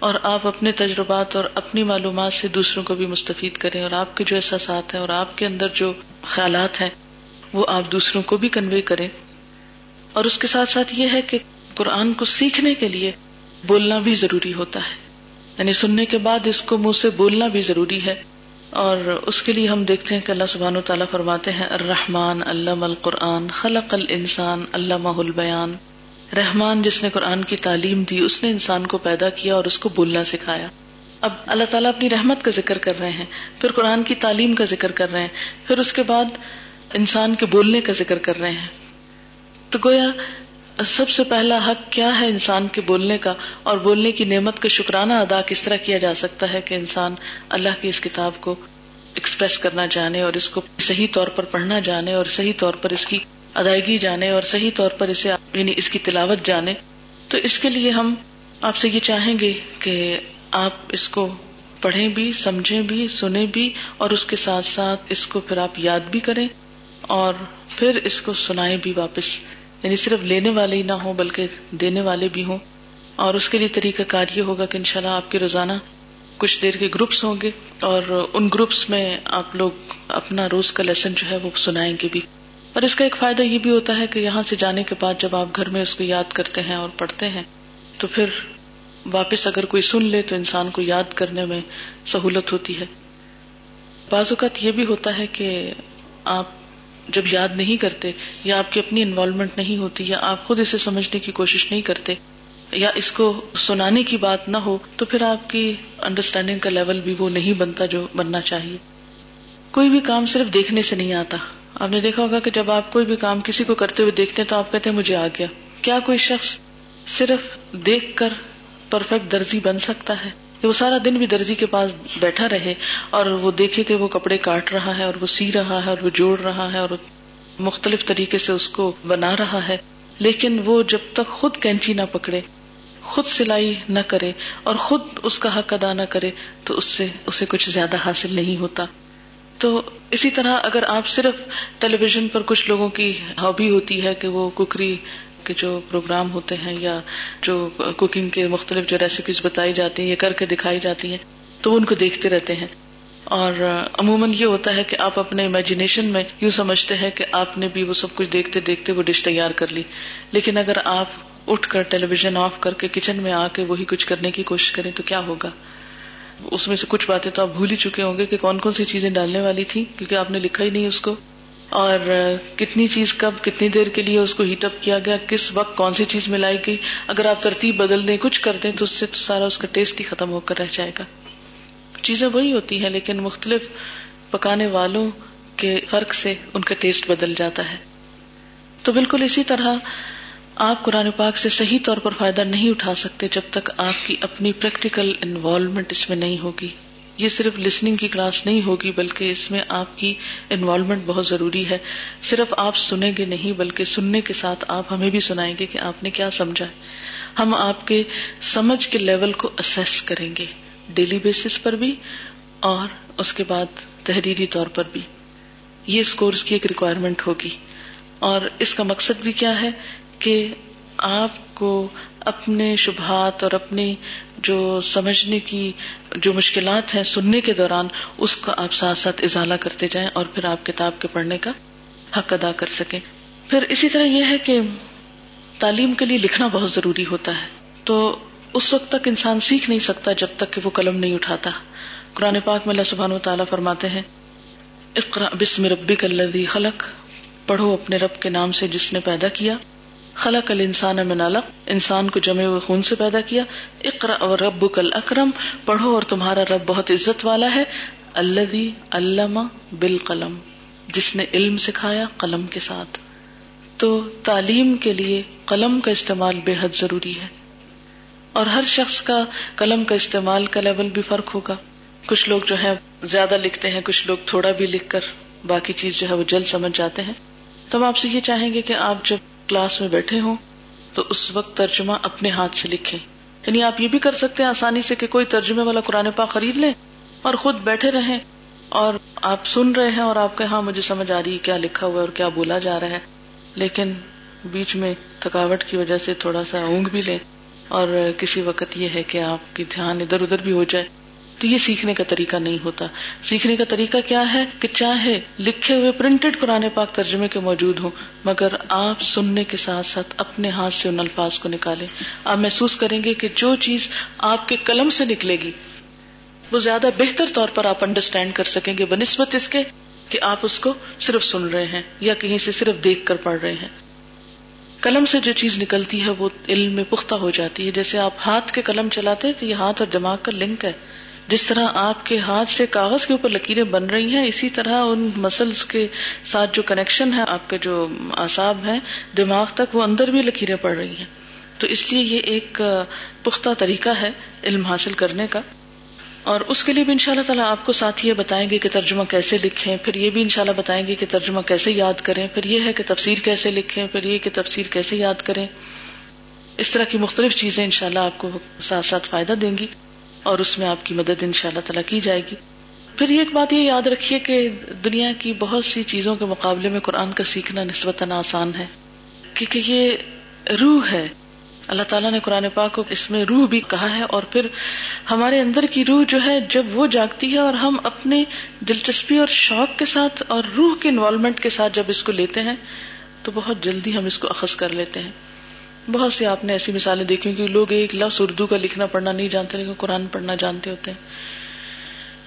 اور آپ اپنے تجربات اور اپنی معلومات سے دوسروں کو بھی مستفید کریں اور آپ کے جو احساسات ہیں اور آپ کے اندر جو خیالات ہیں، وہ آپ دوسروں کو بھی کنوے کریں۔ اور اس کے ساتھ ساتھ یہ ہے کہ قرآن کو سیکھنے کے لیے بولنا بھی ضروری ہوتا ہے۔ یعنی سننے کے بعد اس کو منہ سے بولنا بھی ضروری ہے۔ اور اس کے لیے ہم دیکھتے ہیں کہ اللہ سبحان و تعالیٰ فرماتے ہیں، الرحمن علام القرآن، خلق الانسان علامہ البیان۔ رحمان جس نے قرآن کی تعلیم دی، اس نے انسان کو پیدا کیا اور اس کو بولنا سکھایا۔ اب اللہ تعالیٰ اپنی رحمت کا ذکر کر رہے ہیں، پھر قرآن کی تعلیم کا ذکر کر رہے ہیں، پھر اس کے بعد انسان کے بولنے کا ذکر کر رہے ہیں۔ تو گویا، سب سے پہلا حق کیا ہے انسان کے بولنے کا؟ اور بولنے کی نعمت کا شکرانہ ادا کس طرح کیا جا سکتا ہے کہ انسان اللہ کی اس کتاب کو ایکسپریس کرنا جانے اور اس کو صحیح طور پر پڑھنا جانے اور صحیح طور پر اس کی ادائیگی جانے اور صحیح طور پر اسے یعنی اس کی تلاوت جانے۔ تو اس کے لیے ہم آپ سے یہ چاہیں گے کہ آپ اس کو پڑھیں بھی، سمجھیں بھی، سنیں بھی اور اس کے ساتھ ساتھ اس کو پھر آپ یاد بھی کریں اور پھر اس کو سنائیں بھی واپس۔ یعنی صرف لینے والے ہی نہ ہوں، بلکہ دینے والے بھی ہوں۔ اور اس کے لیے طریقہ کار یہ ہوگا کہ انشاءاللہ آپ کے روزانہ کچھ دیر کے گروپس ہوں گے اور ان گروپس میں آپ لوگ اپنا روز کا لیسن جو ہے وہ سنائیں گے بھی۔ اور اس کا ایک فائدہ یہ بھی ہوتا ہے کہ یہاں سے جانے کے بعد جب آپ گھر میں اس کو یاد کرتے ہیں اور پڑھتے ہیں، تو پھر واپس اگر کوئی سن لے تو انسان کو یاد کرنے میں سہولت ہوتی ہے۔ بعض اوقات یہ بھی ہوتا ہے کہ آپ جب یاد نہیں کرتے یا آپ کی اپنی انوالومنٹ نہیں ہوتی یا آپ خود اسے سمجھنے کی کوشش نہیں کرتے یا اس کو سنانے کی بات نہ ہو، تو پھر آپ کی انڈرسٹینڈنگ کا لیول بھی وہ نہیں بنتا جو بننا چاہیے۔ کوئی بھی کام صرف دیکھنے سے نہیں آتا۔ آپ نے دیکھا ہوگا کہ جب آپ کوئی بھی کام کسی کو کرتے ہوئے دیکھتے ہیں تو آپ کہتے ہیں مجھے آ گیا۔ کیا کوئی شخص صرف دیکھ کر پرفیکٹ درزی بن سکتا ہے؟ کہ وہ سارا دن بھی درزی کے پاس بیٹھا رہے اور وہ دیکھے کہ وہ کپڑے کاٹ رہا ہے اور وہ سی رہا ہے اور وہ جوڑ رہا ہے اور مختلف طریقے سے اس کو بنا رہا ہے۔ لیکن وہ جب تک خود کینچی نہ پکڑے، خود سلائی نہ کرے اور خود اس کا حق ادا نہ کرے، تو اس سے، اسے کچھ زیادہ حاصل نہیں ہوتا۔ تو اسی طرح اگر آپ صرف ٹیلی ویژن پر کچھ لوگوں کی ہابی ہوتی ہے کہ وہ ککری کے جو پروگرام ہوتے ہیں یا جو کوکنگ کے مختلف جو ریسیپیز بتائی جاتی ہیں یا کر کے دکھائی جاتی ہیں، تو وہ ان کو دیکھتے رہتے ہیں۔ اور عموماً یہ ہوتا ہے کہ آپ اپنے امیجنیشن میں یوں سمجھتے ہیں کہ آپ نے بھی وہ سب کچھ دیکھتے دیکھتے وہ ڈش تیار کر لی۔ لیکن اگر آپ اٹھ کر ٹیلی ویژن آف کر کے کچن میں آ کے وہی کچھ کرنے کی کوشش کریں تو کیا ہوگا؟ اس میں سے کچھ باتیں تو آپ بھول ہی چکے ہوں گے کہ کون کون سی چیزیں ڈالنے والی تھی کیونکہ آپ نے لکھا ہی نہیں اس کو۔ اور کتنی چیز کب، کتنی دیر کے لیے اس کو ہیٹ اپ کیا گیا، کس وقت کون سی چیز ملائی گئی۔ اگر آپ ترتیب بدل دیں، کچھ کر دیں، تو اس سے تو سارا اس کا ٹیسٹ ہی ختم ہو کر رہ جائے گا۔ چیزیں وہی ہوتی ہیں، لیکن مختلف پکانے والوں کے فرق سے ان کا ٹیسٹ بدل جاتا ہے۔ تو بالکل اسی طرح آپ قرآن پاک سے صحیح طور پر فائدہ نہیں اٹھا سکتے جب تک آپ کی اپنی پریکٹیکل انوالومنٹ اس میں نہیں ہوگی۔ یہ صرف لسننگ کی کلاس نہیں ہوگی، بلکہ اس میں آپ کی انوالومنٹ بہت ضروری ہے۔ صرف آپ سنیں گے نہیں، بلکہ سننے کے ساتھ آپ ہمیں بھی سنائیں گے کہ آپ نے کیا سمجھا ہے۔ ہم آپ کے سمجھ کے لیول کو اسیس کریں گے ڈیلی بیسس پر بھی اور اس کے بعد تحریری طور پر بھی۔ یہ اس کورس کی ایک ریکوائرمنٹ ہوگی۔ اور اس کا مقصد بھی کیا ہے؟ کہ آپ کو اپنے شبہات اور اپنی جو سمجھنے کی جو مشکلات ہیں سننے کے دوران اس کا آپ ساتھ ساتھ ازالہ کرتے جائیں اور پھر آپ کتاب کے پڑھنے کا حق ادا کر سکیں۔ پھر اسی طرح یہ ہے کہ تعلیم کے لیے لکھنا بہت ضروری ہوتا ہے۔ تو اس وقت تک انسان سیکھ نہیں سکتا جب تک کہ وہ قلم نہیں اٹھاتا۔ قرآن پاک میں اللہ سبحانہ و تعالیٰ فرماتے ہیں اقرا بسم ربک الذی خلق۔ پڑھو اپنے رب کے نام سے جس نے پیدا کیا۔ خلق الانسان من علق، انسان کو جمے ہوئے خون سے پیدا کیا۔ اقرا اور رب کل اکرم پڑھو اور تمہارا رب بہت عزت والا ہے۔ الذی علامہ بالقلم، جس نے علم سکھایا قلم کے ساتھ۔ تو تعلیم کے لیے قلم کا استعمال بے حد ضروری ہے۔ اور ہر شخص کا قلم کا استعمال کا لیول بھی فرق ہوگا۔ کچھ لوگ جو ہے زیادہ لکھتے ہیں، کچھ لوگ تھوڑا بھی لکھ کر باقی چیز جو ہے وہ جلد سمجھ جاتے ہیں۔ تو ہم آپ سے یہ چاہیں گے کہ آپ جب کلاس میں بیٹھے ہوں تو اس وقت ترجمہ اپنے ہاتھ سے لکھیں۔ یعنی آپ یہ بھی کر سکتے ہیں آسانی سے کہ کوئی ترجمے والا قرآن پاک خرید لیں اور خود بیٹھے رہیں اور آپ سن رہے ہیں اور آپ کے ہاں مجھے سمجھ آ رہی ہے کیا لکھا ہوا ہے اور کیا بولا جا رہا ہے۔ لیکن بیچ میں تھکاوٹ کی وجہ سے تھوڑا سا اونگ بھی لیں اور کسی وقت یہ ہے کہ آپ کی دھیان ادھر ادھر بھی ہو جائے۔ تو یہ سیکھنے کا طریقہ نہیں ہوتا۔ سیکھنے کا طریقہ کیا ہے کہ چاہے لکھے ہوئے پرنٹڈ قرآن پاک ترجمے کے موجود ہوں، مگر آپ سننے کے ساتھ ساتھ اپنے ہاتھ سے ان الفاظ کو نکالیں۔ آپ محسوس کریں گے کہ جو چیز آپ کے قلم سے نکلے گی، وہ زیادہ بہتر طور پر آپ انڈرسٹینڈ کر سکیں گے، بنسبت اس کے کہ آپ اس کو صرف سن رہے ہیں یا کہیں سے صرف دیکھ کر پڑھ رہے ہیں۔ قلم سے جو چیز نکلتی ہے، وہ علم میں پختہ ہو جاتی ہے۔ جیسے آپ ہاتھ کے قلم چلاتے تو یہ ہاتھ اور دماغ کا لنک ہے۔ جس طرح آپ کے ہاتھ سے کاغذ کے اوپر لکیریں بن رہی ہیں، اسی طرح ان مسلس کے ساتھ جو کنیکشن ہے، آپ کے جو آساب ہیں، دماغ تک وہ اندر بھی لکیریں پڑ رہی ہیں۔ تو اس لیے یہ ایک پختہ طریقہ ہے علم حاصل کرنے کا۔ اور اس کے لیے بھی ان شاء اللہ تعالیٰ آپ کو ساتھ یہ بتائیں گے کہ ترجمہ کیسے لکھیں، پھر یہ بھی ان شاء اللہ بتائیں گے کہ ترجمہ کیسے یاد کریں، پھر یہ ہے کہ تفسیر کیسے لکھیں، پھر یہ کہ تفسیر کیسے یاد کریں۔ اس طرح کی مختلف چیزیں ان شاء اللہ آپ کو ساتھ ساتھ فائدہ دیں گی۔ اور اس میں آپ کی مدد ان شاء اللہ تعالیٰ کی جائے گی۔ پھر ایک بات یہ یاد رکھیے کہ دنیا کی بہت سی چیزوں کے مقابلے میں قرآن کا سیکھنا نسبتاً آسان ہے۔ کیونکہ یہ روح ہے۔ اللہ تعالیٰ نے قرآن پاک کو اس میں روح بھی کہا ہے اور پھر ہمارے اندر کی روح جو ہے، جب وہ جاگتی ہے اور ہم اپنی دلچسپی اور شوق کے ساتھ اور روح کے انوالومنٹ کے ساتھ جب اس کو لیتے ہیں، تو بہت جلدی ہم اس کو اخذ کر لیتے ہیں۔ بہت سی آپ نے ایسی مثالیں دیکھی کہ لوگ ایک لفظ اردو کا لکھنا پڑھنا نہیں جانتے لیکن قرآن پڑھنا جانتے ہوتے ہیں۔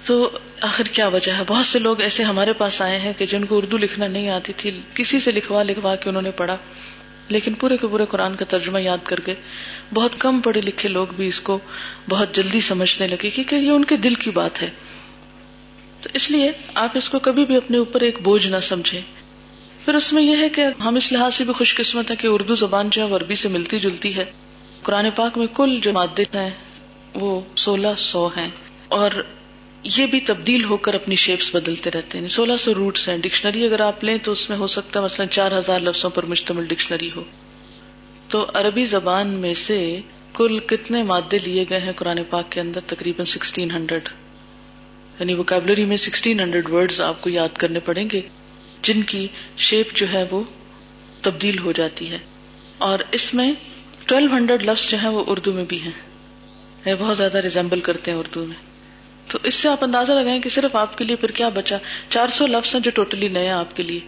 تو آخر کیا وجہ ہے؟ بہت سے لوگ ایسے ہمارے پاس آئے ہیں کہ جن کو اردو لکھنا نہیں آتی تھی، کسی سے لکھوا لکھوا کے انہوں نے پڑھا۔ لیکن پورے کے پورے قرآن کا ترجمہ یاد کر کے بہت کم پڑھے لکھے لوگ بھی اس کو بہت جلدی سمجھنے لگے کیونکہ یہ ان کے دل کی بات ہے۔ تو اس لیے آپ اس کو کبھی بھی اپنے اوپر ایک بوجھ نہ سمجھے پھر اس میں یہ ہے کہ ہم اس لحاظ سے بھی خوش قسمت ہے کہ اردو زبان جو ہے وہ عربی سے ملتی جلتی ہے۔ قرآن پاک میں کل جو مادے ہیں وہ سولہ سو ہیں اور یہ بھی تبدیل ہو کر اپنی شیپس بدلتے رہتے ہیں۔ سولہ سو روٹس ہیں۔ ڈکشنری اگر آپ لیں تو اس میں ہو سکتا ہے مثلاً چار ہزار لفظوں پر مشتمل ڈکشنری ہو۔ تو عربی زبان میں سے کل کتنے مادے لیے گئے ہیں قرآن پاک کے اندر؟ تقریباً سکسٹین ہنڈریڈ یعنی وکیبلری میں سکسٹین ہنڈریڈ ورڈ آپ کو یاد کرنے پڑیں گے۔ جن کی شیپ جو ہے وہ تبدیل ہو جاتی ہے۔ اور اس میں ٹویلو ہنڈریڈ لفظ جو ہے وہ اردو میں بھی ہیں۔ بہت زیادہ ریزمبل کرتے ہیں اردو میں۔ تو اس سے آپ اندازہ لگائیں کہ صرف آپ کے لیے پھر کیا بچا؟ چار سو لفظ ہیں جو ٹوٹلی نئے آپ کے لیے۔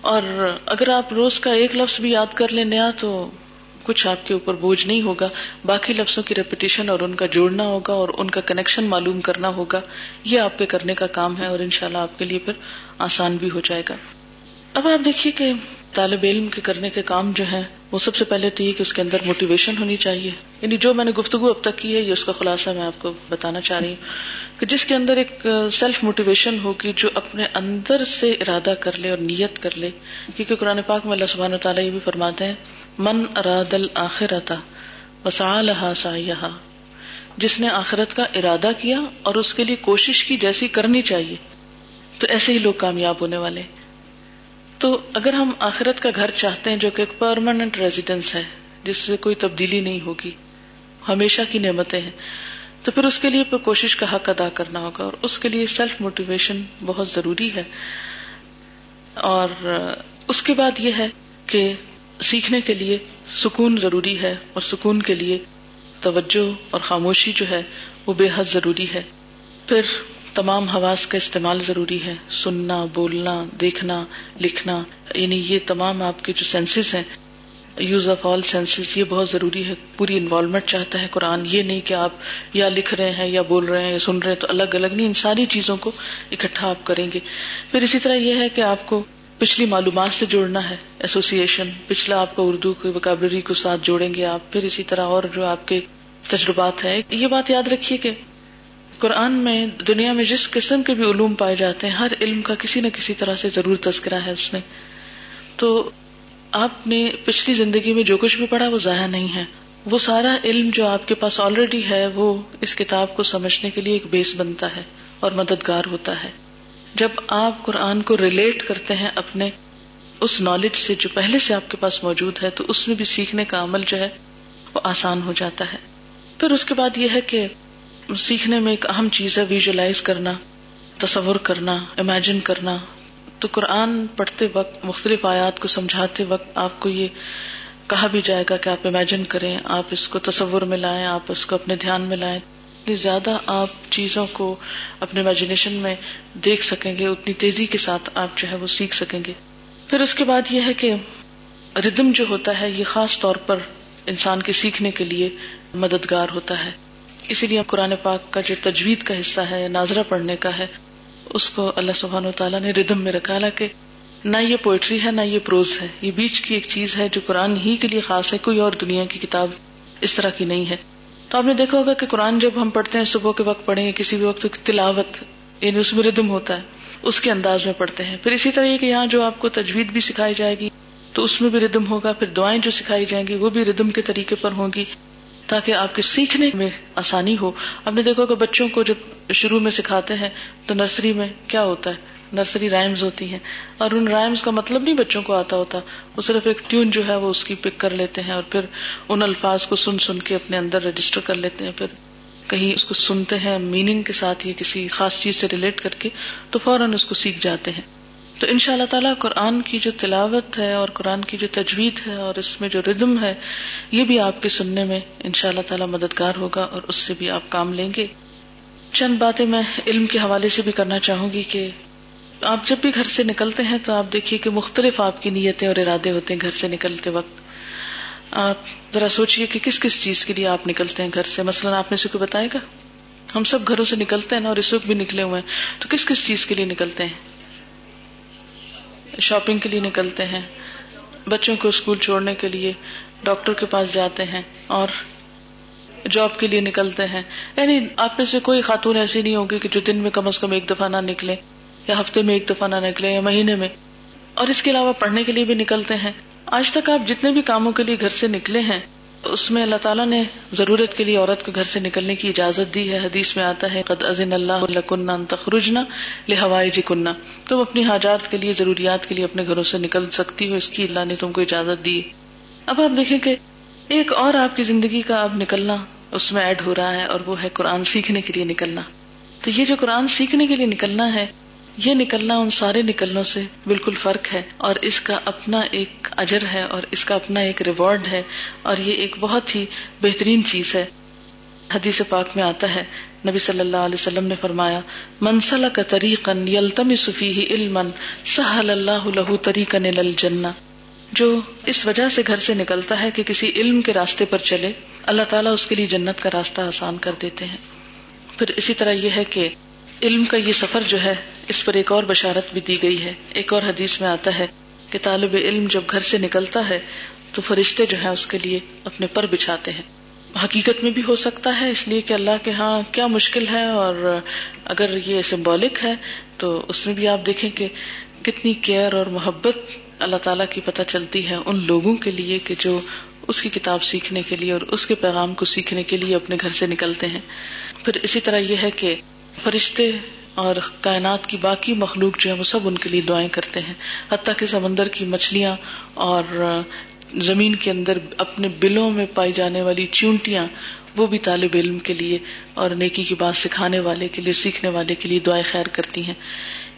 اور اگر آپ روز کا ایک لفظ بھی یاد کر لیں نیا تو کچھ آپ کے اوپر بوجھ نہیں ہوگا، باقی لفظوں کی ریپیٹیشن اور ان کا جوڑنا ہوگا اور ان کا کنیکشن معلوم کرنا ہوگا۔ یہ آپ کے کرنے کا کام ہے اور انشاءاللہ شاء آپ کے لیے پھر آسان بھی ہو جائے گا۔ اب آپ دیکھیے کہ طالب علم کے کرنے کے کام جو ہے وہ سب سے پہلے تو یہ کہ اس کے اندر موٹیویشن ہونی چاہیے۔ یعنی جو میں نے گفتگو اب تک کی ہے، یہ اس کا خلاصہ میں آپ کو بتانا چاہ رہی ہوں کہ جس کے اندر ایک سیلف موٹیویشن ہوگی جو اپنے اندر سے ارادہ کر لے اور نیت کر لے۔ کیونکہ قرآن پاک میں اللہ سبحانہ تعالیٰ یہ بھی فرماتے ہیں من اراد الآخرتا وسا لہا سا جس نے آخرت کا ارادہ کیا اور اس کے لیے کوشش کی جیسی کرنی چاہیے، تو ایسے ہی لوگ کامیاب ہونے والے۔ تو اگر ہم آخرت کا گھر چاہتے ہیں جو کہ ایک پرماننٹ ریزیڈینس ہے، جس سے کوئی تبدیلی نہیں ہوگی، ہمیشہ کی نعمتیں ہیں، تو پھر اس کے لیے کوشش کا حق ادا کرنا ہوگا اور اس کے لیے سیلف موٹیویشن بہت ضروری ہے۔ اور اس کے بعد یہ ہے کہ سیکھنے کے لیے سکون ضروری ہے اور سکون کے لیے توجہ اور خاموشی جو ہے وہ بے حد ضروری ہے۔ پھر تمام حواس کا استعمال ضروری ہے۔ سننا، بولنا، دیکھنا، لکھنا یعنی یہ تمام آپ کے جو سینسز ہیں یوز آف آل سینسز یہ بہت ضروری ہے۔ پوری انوالومنٹ چاہتا ہے قرآن۔ یہ نہیں کہ آپ یا لکھ رہے ہیں یا بول رہے ہیں یا سن رہے ہیں، تو الگ الگ نہیں، ان ساری چیزوں کو اکٹھا آپ کریں گے۔ پھر اسی طرح یہ ہے کہ آپ کو پچھلی معلومات سے جوڑنا ہے۔ ایسوسیشن پچھلا آپ کا اردو کی وکیبلری کو ساتھ جوڑیں گے آپ۔ پھر اسی طرح اور جو آپ کے تجربات ہیں۔ یہ بات یاد رکھیے کہ قرآن میں دنیا میں جس قسم کے بھی علوم پائے جاتے ہیں، ہر علم کا کسی نہ کسی طرح سے ضرور تذکرہ ہے اس میں۔ تو آپ نے پچھلی زندگی میں جو کچھ بھی پڑھا، وہ ضائع نہیں ہے۔ وہ سارا علم جو آپ کے پاس آلریڈی ہے، وہ اس کتاب کو سمجھنے کے لیے ایک بیس بنتا ہے اور مددگار ہوتا ہے۔ جب آپ قرآن کو ریلیٹ کرتے ہیں اپنے اس نالج سے جو پہلے سے آپ کے پاس موجود ہے، تو اس میں بھی سیکھنے کا عمل جو ہے وہ آسان ہو جاتا ہے۔ پھر اس کے بعد یہ ہے کہ سیکھنے میں ایک اہم چیز ہے ویژلائز کرنا، تصور کرنا امیجن کرنا۔ تو قرآن پڑھتے وقت، مختلف آیات کو سمجھاتے وقت آپ کو یہ کہا بھی جائے گا کہ آپ امیجن کریں، آپ اس کو تصور میں لائیں، آپ اس کو اپنے دھیان میں لائیں۔ جتنی زیادہ آپ چیزوں کو اپنے امیجنیشن میں دیکھ سکیں گے، اتنی تیزی کے ساتھ آپ جو ہے وہ سیکھ سکیں گے۔ پھر اس کے بعد یہ ہے کہ ردم جو ہوتا ہے، یہ خاص طور پر انسان کے سیکھنے کے لیے مددگار ہوتا ہے۔ اسی لیے قرآن پاک کا جو تجوید کا حصہ ہے، ناظرہ پڑھنے کا ہے، اس کو اللہ سبحان و تعالیٰ نے ردم میں رکھا۔ کہ نہ یہ پوئٹری ہے، نہ یہ پروز ہے۔ یہ بیچ کی ایک چیز ہے جو قرآن ہی کے لیے خاص ہے، کوئی اور دنیا کی کتاب اس طرح کی نہیں ہے۔ تو آپ نے دیکھا ہوگا کہ قرآن جب ہم پڑھتے ہیں، صبح کے وقت پڑھیں گے، کسی بھی وقت تلاوت یعنی اس میں ردم ہوتا ہے، اس کے انداز میں پڑھتے ہیں۔ پھر اسی طرح یہ کہ یہاں جو آپ کو تجوید بھی سکھائی جائے گی، تو اس میں بھی ردم ہوگا۔ پھر دعائیں جو سکھائی جائیں گی، وہ بھی ردم کے طریقے پر ہوں گی، تاکہ آپ کے سیکھنے میں آسانی ہو۔ آپ نے دیکھو کہ بچوں کو جب شروع میں سکھاتے ہیں تو نرسری میں کیا ہوتا ہے؟ نرسری رائمز ہوتی ہیں۔ اور ان رائمز کا مطلب نہیں بچوں کو آتا ہوتا۔ وہ صرف ایک ٹیون جو ہے وہ اس کی پک کر لیتے ہیں اور پھر ان الفاظ کو سن سن کے اپنے اندر رجسٹر کر لیتے ہیں۔ پھر کہیں اس کو سنتے ہیں میننگ کے ساتھ یا کسی خاص چیز سے ریلیٹ کر کے تو فوراً اس کو سیکھ جاتے ہیں۔ تو ان شاء اللہ تعالیٰ قرآن کی جو تلاوت ہے اور قرآن کی جو تجوید ہے اور اس میں جو ردم ہے، یہ بھی آپ کے سننے میں ان شاء اللہ تعالیٰ مددگار ہوگا اور اس سے بھی آپ کام لیں گے۔ چند باتیں میں علم کے حوالے سے بھی کرنا چاہوں گی کہ آپ جب بھی گھر سے نکلتے ہیں تو آپ دیکھیے کہ مختلف آپ کی نیتیں اور ارادے ہوتے ہیں گھر سے نکلتے وقت۔ آپ ذرا سوچیے کہ کس کس چیز کے لیے آپ نکلتے ہیں گھر سے؟ مثلاً آپ نے سے کوئی بتائے گا ہم سب گھروں سے نکلتے ہیں نا اور اس وقت بھی نکلے ہوئے ہیں، تو کس کس چیز کے لیے نکلتے ہیں؟ شاپنگ کے لیے نکلتے ہیں، بچوں کو اسکول چھوڑنے کے لیے، ڈاکٹر کے پاس جاتے ہیں اور جاب کے لیے نکلتے ہیں۔ یعنی آپ میں سے کوئی خاتون ایسی نہیں ہوگی کہ جو دن میں کم از کم ایک دفعہ نہ نکلے۔ یا ہفتے میں ایک دفعہ نہ نکلے یا مہینے میں۔ اور اس کے علاوہ پڑھنے کے لیے بھی نکلتے ہیں۔ آج تک آپ جتنے بھی کاموں کے لیے گھر سے نکلے ہیں، اس میں اللہ تعالیٰ نے ضرورت کے لیے عورت کو گھر سے نکلنے کی اجازت دی ہے۔ حدیث میں آتا ہے، قد ازن اللہ تخرجنا لہوائے جی کنہ تم اپنی حاجات کے لیے، ضروریات کے لیے اپنے گھروں سے نکل سکتی ہو، اس کی اللہ نے تم کو اجازت دی۔ اب آپ دیکھیں کہ ایک اور آپ کی زندگی کا اب نکلنا، اس میں ایڈ ہو رہا ہے اور وہ ہے قرآن سیکھنے کے لیے نکلنا۔ تو یہ جو قرآن سیکھنے کے لیے نکلنا ہے یہ نکلنا ان سارے نکلنوں سے بالکل فرق ہے اور اس کا اپنا ایک اجر ہے اور اس کا اپنا ایک ریوارڈ ہے اور یہ ایک بہت ہی بہترین چیز ہے۔ حدیث پاک میں آتا ہے، نبی صلی اللہ علیہ وسلم نے فرمایا منسل کا طریقن یلتم صفی علم سہل اللہ لہو طریقن الجنہ۔ جو اس وجہ سے گھر سے نکلتا ہے کہ کسی علم کے راستے پر چلے، اللہ تعالیٰ اس کے لیے جنت کا راستہ آسان کر دیتے ہیں۔ پھر اسی طرح یہ ہے کہ علم کا یہ سفر جو ہے اس پر ایک اور بشارت بھی دی گئی ہے۔ ایک اور حدیث میں آتا ہے کہ طالب علم جب گھر سے نکلتا ہے تو فرشتے جو ہے اس کے لیے اپنے پر بچھاتے ہیں۔ حقیقت میں بھی ہو سکتا ہے، اس لیے کہ اللہ کے ہاں کیا مشکل ہے اور اگر یہ سمبولک ہے تو اس میں بھی آپ دیکھیں کہ کتنی کیئر اور محبت اللہ تعالیٰ کی پتہ چلتی ہے ان لوگوں کے لیے کہ جو اس کی کتاب سیکھنے کے لیے اور اس کے پیغام کو سیکھنے کے لیے اپنے گھر سے نکلتے ہیں۔ پھر اسی طرح یہ ہے کہ فرشتے اور کائنات کی باقی مخلوق جو ہے وہ سب ان کے لیے دعائیں کرتے ہیں۔ حتیٰ کہ سمندر کی مچھلیاں اور زمین کے اندر اپنے بلوں میں پائی جانے والی چونٹیاں وہ بھی طالب علم کے لیے اور نیکی کی بات سکھانے والے کے لیے، سیکھنے والے کے لیے دعائیں خیر کرتی ہیں۔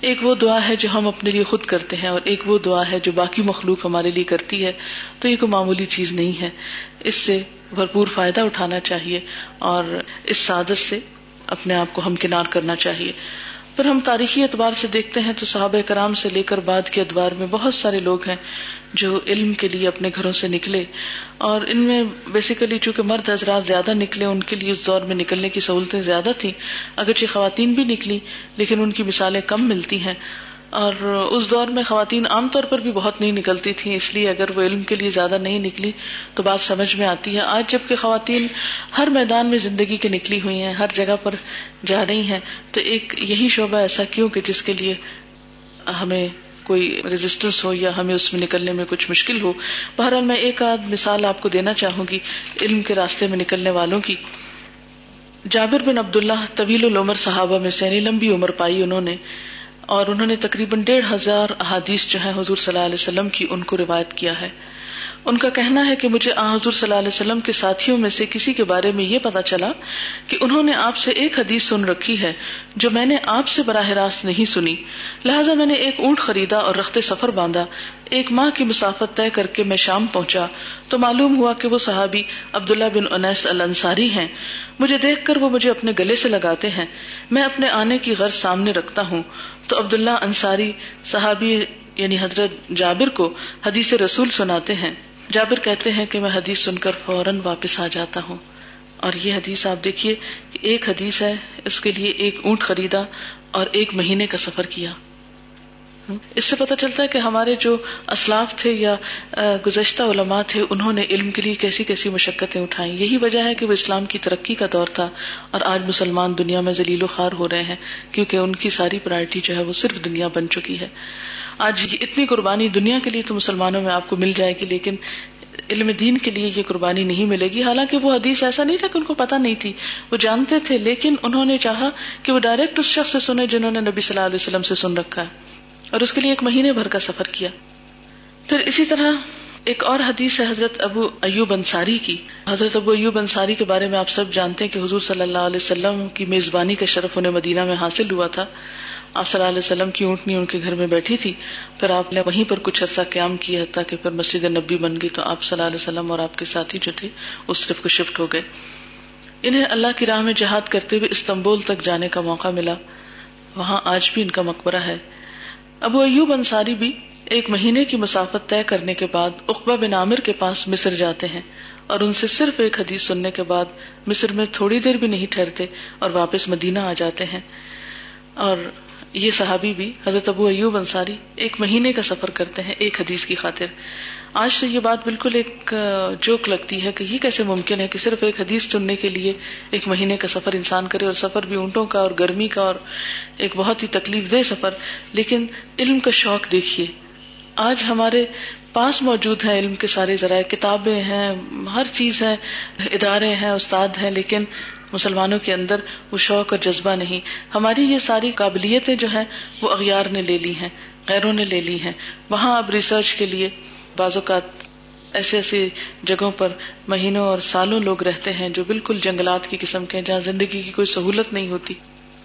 ایک وہ دعا ہے جو ہم اپنے لیے خود کرتے ہیں اور ایک وہ دعا ہے جو باقی مخلوق ہمارے لیے کرتی ہے۔ تو یہ کوئی معمولی چیز نہیں ہے۔ اس سے بھرپور فائدہ اٹھانا چاہیے اور اس سعادت سے اپنے آپ کو ہمکنار کرنا چاہیے۔ پھر ہم تاریخی اعتبار سے دیکھتے ہیں تو صحابہ کرام سے لے کر بعد کے ادوار میں بہت سارے لوگ ہیں جو علم کے لیے اپنے گھروں سے نکلے۔ اور ان میں بیسیکلی چونکہ مرد حضرات زیادہ نکلے، ان کے لیے اس دور میں نکلنے کی سہولتیں زیادہ تھیں۔ اگرچہ خواتین بھی نکلی لیکن ان کی مثالیں کم ملتی ہیں۔ اور اس دور میں خواتین عام طور پر بھی بہت نہیں نکلتی تھیں، اس لیے اگر وہ علم کے لیے زیادہ نہیں نکلی تو بات سمجھ میں آتی ہے۔ آج جبکہ خواتین ہر میدان میں زندگی کے نکلی ہوئی ہیں، ہر جگہ پر جا رہی ہیں، تو ایک یہی شعبہ ایسا کیوں کہ جس کے لیے ہمیں کوئی ریزسٹنس ہو یا ہمیں اس میں نکلنے میں کچھ مشکل ہو؟ بہرحال میں ایک آدھ مثال آپ کو دینا چاہوں گی علم کے راستے میں نکلنے والوں کی۔ جابر بن عبداللہ طویل العمر صحابہ میں سے یعنی لمبی عمر پائی انہوں نے۔ اور انہوں نے تقریباً ڈیڑھ ہزار احادیث جو ہے حضور صلی اللہ علیہ وسلم کی ان کو روایت کیا ہے۔ ان کا کہنا ہے کہ مجھے حضور صلی اللہ علیہ وسلم کے ساتھیوں میں سے کسی کے بارے میں یہ پتا چلا کہ انہوں نے آپ سے ایک حدیث سن رکھی ہے جو میں نے آپ سے براہ راست نہیں سنی۔ لہٰذا میں نے ایک اونٹ خریدا اور رخت سفر باندھا۔ ایک ماہ کی مسافت طے کر کے میں شام پہنچا۔ تو معلوم ہوا کہ وہ صحابی عبداللہ بن انیس الانصاری ہیں۔ مجھے دیکھ کر وہ مجھے اپنے گلے سے لگاتے ہیں۔ میں اپنے آنے کی غرض سامنے رکھتا ہوں۔ تو عبداللہ انصاری صحابی یعنی حضرت جابر کو حدیث رسول سناتے ہیں۔ جابر کہتے ہیں کہ میں حدیث سن کر فوراً واپس آ جاتا ہوں۔ اور یہ حدیث آپ دیکھیے ایک حدیث ہے، اس کے لیے ایک اونٹ خریدا اور ایک مہینے کا سفر کیا۔ اس سے پتہ چلتا ہے کہ ہمارے جو اسلاف تھے یا گزشتہ علماء تھے، انہوں نے علم کے لیے کیسی کیسی مشقتیں اٹھائی یہی وجہ ہے کہ وہ اسلام کی ترقی کا دور تھا اور آج مسلمان دنیا میں ذلیل و خوار ہو رہے ہیں، کیونکہ ان کی ساری پرائرٹی جو ہے وہ صرف دنیا بن چکی ہے۔ آج اتنی قربانی دنیا کے لیے تو مسلمانوں میں آپ کو مل جائے گی، لیکن علم دین کے لیے یہ قربانی نہیں ملے گی۔ حالانکہ وہ حدیث ایسا نہیں تھا کہ ان کو پتا نہیں تھی۔ وہ جانتے تھے، لیکن انہوں نے چاہا کہ وہ ڈائریکٹ اس شخص سے سنے جنہوں نے نبی صلی اللہ علیہ وسلم سے سن رکھا ہے۔ اور اس کے لیے ایک مہینے بھر کا سفر کیا۔ پھر اسی طرح ایک اور حدیث ہے حضرت ابو ایوب انصاری کی۔ حضرت ابو ایوب انصاری کے بارے میں آپ سب جانتے ہیں کہ حضور صلی اللہ علیہ وسلم کی میزبانی کا شرف انہیں مدینہ میں حاصل ہوا تھا۔ آپ صلی اللہ علیہ وسلم کی اونٹنی ان کے گھر میں بیٹھی تھی، پھر آپ نے وہیں پر کچھ عرصہ قیام کیا تاکہ پھر مسجد نبی بن گئی، تو آپ صلی اللہ علیہ وسلم اور آپ کے ساتھی جو تھے، اس صرف کو شفٹ ہو گئے۔ انہیں اللہ کی راہ میں جہاد کرتے ہوئے استنبول تک جانے کا موقع ملا۔ وہاں آج بھی ان کا مقبرہ ہے۔ ابو ایوب انصاری بھی ایک مہینے کی مسافت طے کرنے کے بعد اقبا بن عامر کے پاس مصر جاتے ہیں اور ان سے صرف ایک حدیث سننے کے بعد مصر میں تھوڑی دیر بھی نہیں ٹھہرتے اور واپس مدینہ آ جاتے ہیں۔ اور یہ صحابی بھی حضرت ابو ایوب انصاری ایک مہینے کا سفر کرتے ہیں ایک حدیث کی خاطر۔ آج تو یہ بات بالکل ایک جوک لگتی ہے کہ یہ کیسے ممکن ہے کہ صرف ایک حدیث سننے کے لیے ایک مہینے کا سفر انسان کرے اور سفر بھی اونٹوں کا اور گرمی کا اور ایک بہت ہی تکلیف دہ سفر۔ لیکن علم کا شوق دیکھیے۔ آج ہمارے پاس موجود ہیں علم کے سارے ذرائع، کتابیں ہیں، ہر چیز ہے ادارے ہیں، استاد ہیں، لیکن مسلمانوں کے اندر وہ شوق اور جذبہ نہیں۔ ہماری یہ ساری قابلیتیں جو ہیں، وہ اغیار نے لے لی ہیں، غیروں نے لے لی ہیں۔ وہاں اب ریسرچ کے لیے بعض اوقات ایسے ایسی جگہوں پر مہینوں اور سالوں لوگ رہتے ہیں جو بالکل جنگلات کی قسم کے جہاں زندگی کی کوئی سہولت نہیں ہوتی۔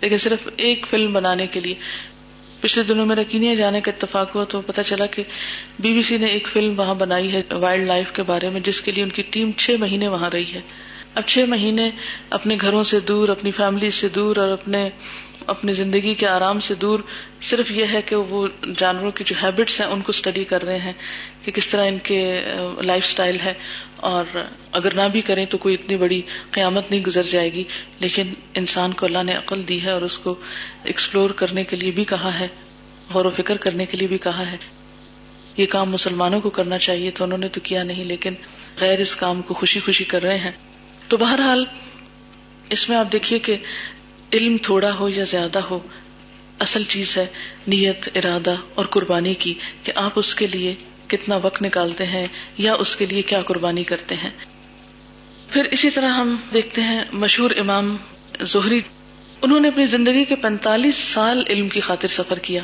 لیکن صرف ایک فلم بنانے کے لیے۔ پچھلے دنوں میں رکینیا جانے کا اتفاق ہوا تو پتا چلا کہ بی بی سی نے ایک فلم وہاں بنائی ہے، وائلڈ لائف کے بارے میں، جس کے لیے ان کی ٹیم چھ مہینے وہاں رہی ہے۔ اب چھ مہینے اپنے گھروں سے دور، اپنی فیملی سے دور اور اپنے، اپنی زندگی کے آرام سے دور، صرف یہ ہے کہ وہ جانوروں کی جو ہیبٹس ہیں، ان کو اسٹڈی کر رہے ہیں کہ کس طرح ان کے لائف اسٹائل ہے اور اگر نہ بھی کریں تو کوئی اتنی بڑی قیامت نہیں گزر جائے گی۔ لیکن انسان کو اللہ نے عقل دی ہے اور اس کو ایکسپلور کرنے کے لیے بھی کہا ہے، غور و فکر کرنے کے لیے بھی کہا ہے۔ یہ کام مسلمانوں کو کرنا چاہیے، تو انہوں نے تو کیا نہیں، لیکن غیر اس کام کو خوشی خوشی کر رہے ہیں۔ تو بہرحال، اس میں آپ دیکھیے کہ علم تھوڑا ہو یا زیادہ ہو، اصل چیز ہے نیت، ارادہ اور قربانی کی کہ آپ اس کے لیے کتنا وقت نکالتے ہیں یا اس کے لیے کیا قربانی کرتے ہیں۔ پھر اسی طرح ہم دیکھتے ہیں مشہور امام زہری، انہوں نے اپنی زندگی کے پینتالیس سال علم کی خاطر سفر کیا۔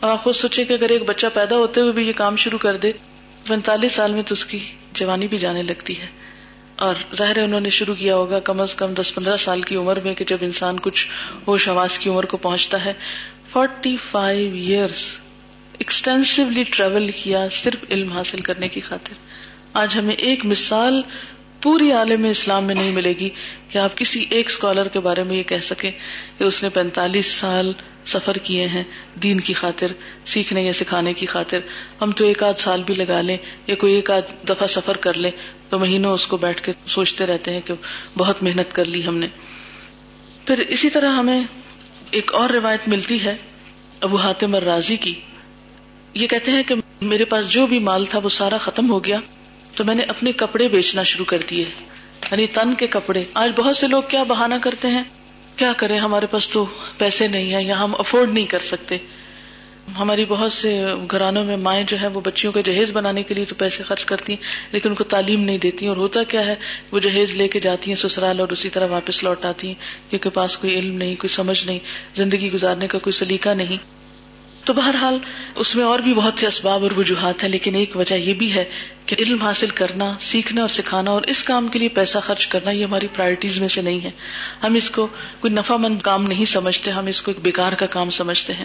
اور آپ خود سوچے کہ اگر ایک بچہ پیدا ہوتے ہوئے بھی یہ کام شروع کر دے پینتالیس سال میں تو اس کی جوانی بھی جانے لگتی ہے۔ اور ظاہر انہوں نے شروع کیا ہوگا کم از کم دس پندرہ سال کی عمر میں کہ جب انسان کچھ ہوش آواز کی عمر کو پہنچتا ہے۔ Forty five years extensively travel کیا صرف علم حاصل کرنے کی خاطر۔ آج ہمیں ایک مثال پوری عالم اسلام میں نہیں ملے گی کہ آپ کسی ایک اسکالر کے بارے میں یہ کہہ سکیں کہ اس نے پینتالیس سال سفر کیے ہیں دین کی خاطر، سیکھنے یا سکھانے کی خاطر۔ ہم تو ایک آدھ سال بھی لگا لیں یا کوئی ایک آدھ دفعہ سفر کر لیں تو مہینوں اس کو بیٹھ کے سوچتے رہتے ہیں کہ بہت محنت کر لی ہم نے۔ پھر اسی طرح ہمیں ایک اور روایت ملتی ہے ابو حاتم الرازی کی۔ یہ کہتے ہیں کہ میرے پاس جو بھی مال تھا وہ سارا ختم ہو گیا۔ تو میں نے اپنے کپڑے بیچنا شروع کر دیے یعنی تن کے کپڑے۔ آج بہت سے لوگ کیا بہانا کرتے ہیں؟ کیا کریں؟ ہمارے پاس تو پیسے نہیں ہے یا ہم افورڈ نہیں کر سکتے۔ ہماری بہت سے گھرانوں میں مائیں جو ہے وہ بچیوں کا جہیز بنانے کے لیے تو پیسے خرچ کرتی ہیں، لیکن ان کو تعلیم نہیں دیتی اور ہوتا کیا ہے، وہ جہیز لے کے جاتی ہیں سسرال اور اسی طرح واپس لوٹ آتی ہیں، کیونکہ پاس کوئی علم نہیں، کوئی سمجھ نہیں، زندگی گزارنے کا کوئی سلیقہ نہیں۔ تو بہرحال اس میں اور بھی بہت سے اسباب اور وجوہات ہیں، لیکن ایک وجہ یہ بھی ہے کہ علم حاصل کرنا، سیکھنا اور سکھانا اور اس کام کے لیے پیسہ خرچ کرنا، یہ ہماری پرائرٹیز میں سے نہیں ہے۔ ہم اس کو کوئی نفع مند کام نہیں سمجھتے، ہم اس کو ایک بیکار کا کام سمجھتے ہیں۔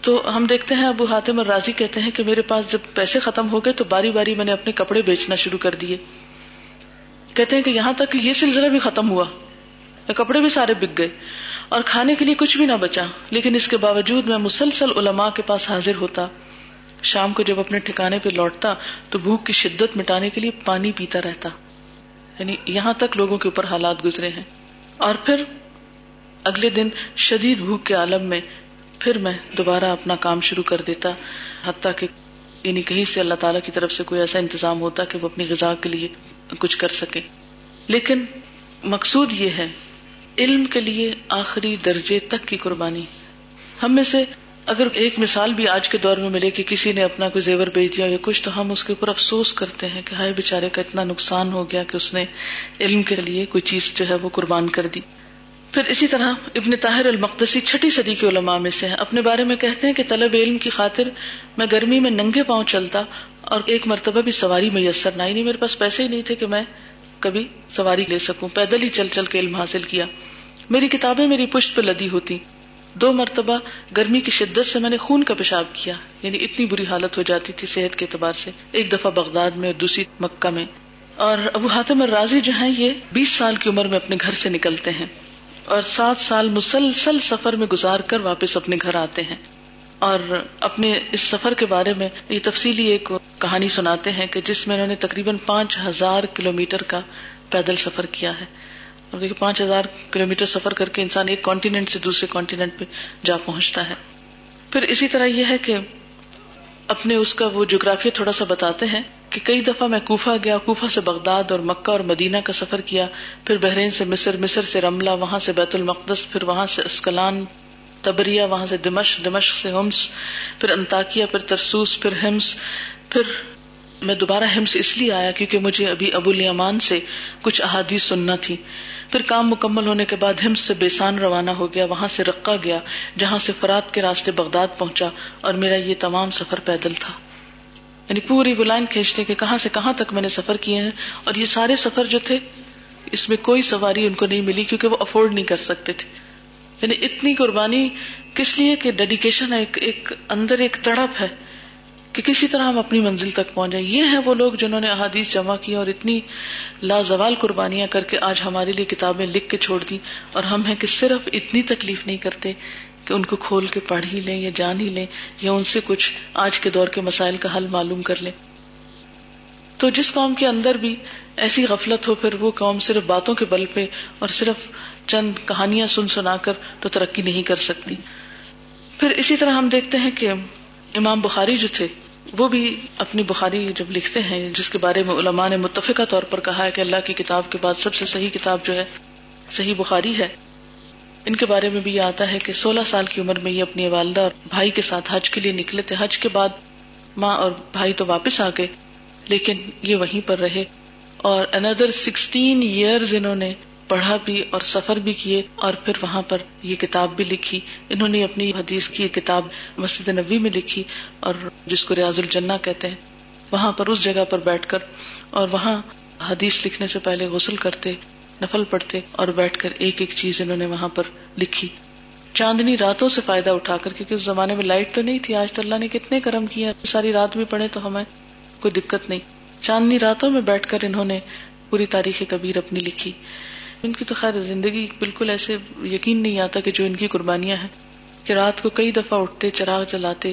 تو ہم دیکھتے ہیں، ابو حاتم اور راضی کہتے ہیں کہ میرے پاس جب پیسے ختم ہو گئے تو باری باری میں نے اپنے کپڑے بیچنا شروع کر دیے۔ کہتے ہیں کہ یہاں تک یہ سلسلہ بھی ختم ہوا، کپڑے بھی سارے بک گئے۔ اور کھانے کے لیے کچھ بھی نہ بچا۔ لیکن اس کے باوجود میں مسلسل علماء کے پاس حاضر ہوتا۔ شام کو جب اپنے ٹھکانے پہ لوٹتا، تو بھوک کی شدت مٹانے کے لیے پانی پیتا رہتا۔ یعنی یہاں تک لوگوں کے اوپر حالات گزرے ہیں۔ اور پھر اگلے دن شدید بھوک کے عالم میں پھر میں دوبارہ اپنا کام شروع کر دیتا۔ حتیٰ کہ یعنی کہیں سے اللہ تعالیٰ کی طرف سے کوئی ایسا انتظام ہوتا کہ وہ اپنی غذا کے لیے کچھ کر سکے۔ لیکن مقصود یہ ہے علم کے لیے آخری درجے تک کی قربانی۔ ہم میں سے اگر ایک مثال بھی آج کے دور میں ملے کہ کسی نے اپنا کوئی زیور بیچ دیا یا کچھ، تو ہم اس کے اوپر افسوس کرتے ہیں کہ ہائے بےچارے کا اتنا نقصان ہو گیا کہ اس نے علم کے لیے کوئی چیز جو ہے وہ قربان کر دی۔ پھر اسی طرح ابن طاہر المقدسی چھٹی صدی کے علماء میں سے ہیں۔ اپنے بارے میں کہتے ہیں کہ طلب علم کی خاطر میں گرمی میں ننگے پاؤں چلتا اور ایک مرتبہ بھی سواری میسر نہ ہی نہیں، میرے پاس پیسے ہی نہیں تھے کہ میں کبھی سواری لے سکوں۔ پیدل ہی چل چل کے علم حاصل کیا۔ میری کتابیں میری پشت پہ لدی ہوتی۔ دو مرتبہ گرمی کی شدت سے میں نے خون کا پیشاب کیا۔ یعنی اتنی بری حالت ہو جاتی تھی صحت کے اعتبار سے۔ ایک دفعہ بغداد میں اور دوسری مکہ میں۔ اور ابو حاتم راضی جو ہیں یہ بیس سال کی عمر میں اپنے گھر سے نکلتے ہیں۔ اور سات سال مسلسل سفر میں گزار کر واپس اپنے گھر آتے ہیں۔ اور اپنے اس سفر کے بارے میں یہ تفصیلی ایک کہانی سناتے ہیں کہ جس میں انہوں نے تقریباً پانچ ہزار کلو میٹر کا پیدل سفر کیا ہے۔ اور دیکھیے، پانچ ہزار کلو میٹر سفر کر کے انسان ایک کانٹیننٹ سے دوسرے کانٹیننٹ پہ جا پہنچتا ہے۔ پھر اسی طرح یہ ہے کہ اپنے اس کا وہ جغرافیہ تھوڑا سا بتاتے ہیں کہ کئی دفعہ میں کوفہ گیا، کوفہ سے بغداد اور مکہ اور مدینہ کا سفر کیا، پھر بحرین سے مصر مصر سے رملہ، وہاں سے بیت المقدس، پھر وہاں سے اسکلان تبریا وہاں سے دمش دمش سے ہمس، پھر انتاکیا پھر ترسوس، پھر ہمس پھر میں دوبارہ ہمس اس لیے آیا کیونکہ مجھے ابھی ابو الیمان سے کچھ احادیث سننا تھی۔ پھر کام مکمل ہونے کے بعد ہمس سے بیسان روانہ ہو گیا، وہاں سے رقا گیا، جہاں سے فرات کے راستے بغداد پہنچا اور میرا یہ تمام سفر پیدل تھا۔ یعنی پوری وہ لائن کھینچتے کہ کہاں سے کہاں تک میں نے سفر کیے ہیں اور یہ سارے سفر جو تھے، اس میں کوئی سواری ان کو نہیں ملی کیونکہ وہ افورڈ نہیں کر سکتے تھے۔ یعنی اتنی قربانی کس لیے کہ ڈیڈیکیشن ایک ایک اندر ایک تڑپ ہے۔ کہ کسی طرح ہم اپنی منزل تک پہنچ جائیں یہ ہیں وہ لوگ جنہوں نے احادیث جمع کی اور اتنی لازوال قربانیاں کر کے آج ہمارے لیے کتابیں لکھ کے چھوڑ دی اور ہم ہیں کہ صرف اتنی تکلیف نہیں کرتے کہ ان کو کھول کے پڑھ ہی لیں یا جان ہی لیں یا ان سے کچھ آج کے دور کے مسائل کا حل معلوم کر لیں۔ تو جس قوم کے اندر بھی ایسی غفلت ہو، پھر وہ قوم صرف باتوں کے بل پہ اور صرف چند کہانیاں سن سنا کر تو ترقی نہیں کر سکتی۔ پھر اسی طرح ہم دیکھتے ہیں کہ امام بخاری جو تھے وہ بھی اپنی بخاری جب لکھتے ہیں، جس کے بارے میں علماء نے متفقہ طور پر کہا ہے کہ اللہ کی کتاب کے بعد سب سے صحیح کتاب جو ہے، صحیح بخاری ہے۔ ان کے بارے میں بھی یہ آتا ہے کہ سولہ سال کی عمر میں یہ اپنی والدہ اور بھائی کے ساتھ حج کے لیے نکلے تھے۔ حج کے بعد ماں اور بھائی تو واپس آ گئے، لیکن یہ وہیں پر رہے۔ اور اندر سکسٹین ایئرز انہوں نے پڑھا بھی اور سفر بھی کیے اور پھر وہاں پر یہ کتاب بھی لکھی۔ انہوں نے اپنی حدیث کی کتاب مسجد نبی میں لکھی اور جس کو ریاض الجنہ کہتے ہیں۔ وہاں پر اس جگہ پر بیٹھ کر اور وہاں حدیث لکھنے سے پہلے غسل کرتے، نفل پڑھتے اور بیٹھ کر ایک ایک چیز انہوں نے وہاں پر لکھی۔ چاندنی راتوں سے فائدہ اٹھا کر، کیونکہ اس زمانے میں لائٹ تو نہیں تھی، آج تو اللہ نے کتنے کرم کیا ساری رات بھی پڑھے تو ہمیں کوئی دقت نہیں۔ چاندنی راتوں میں بیٹھ کر انہوں نے پوری تاریخ کبیر اپنی لکھی۔ ان کی تو خیر زندگی بالکل ایسے یقین نہیں آتا کہ جو ان کی قربانیاں ہیں، کہ رات کو کئی دفعہ اٹھتے، چراغ جلاتے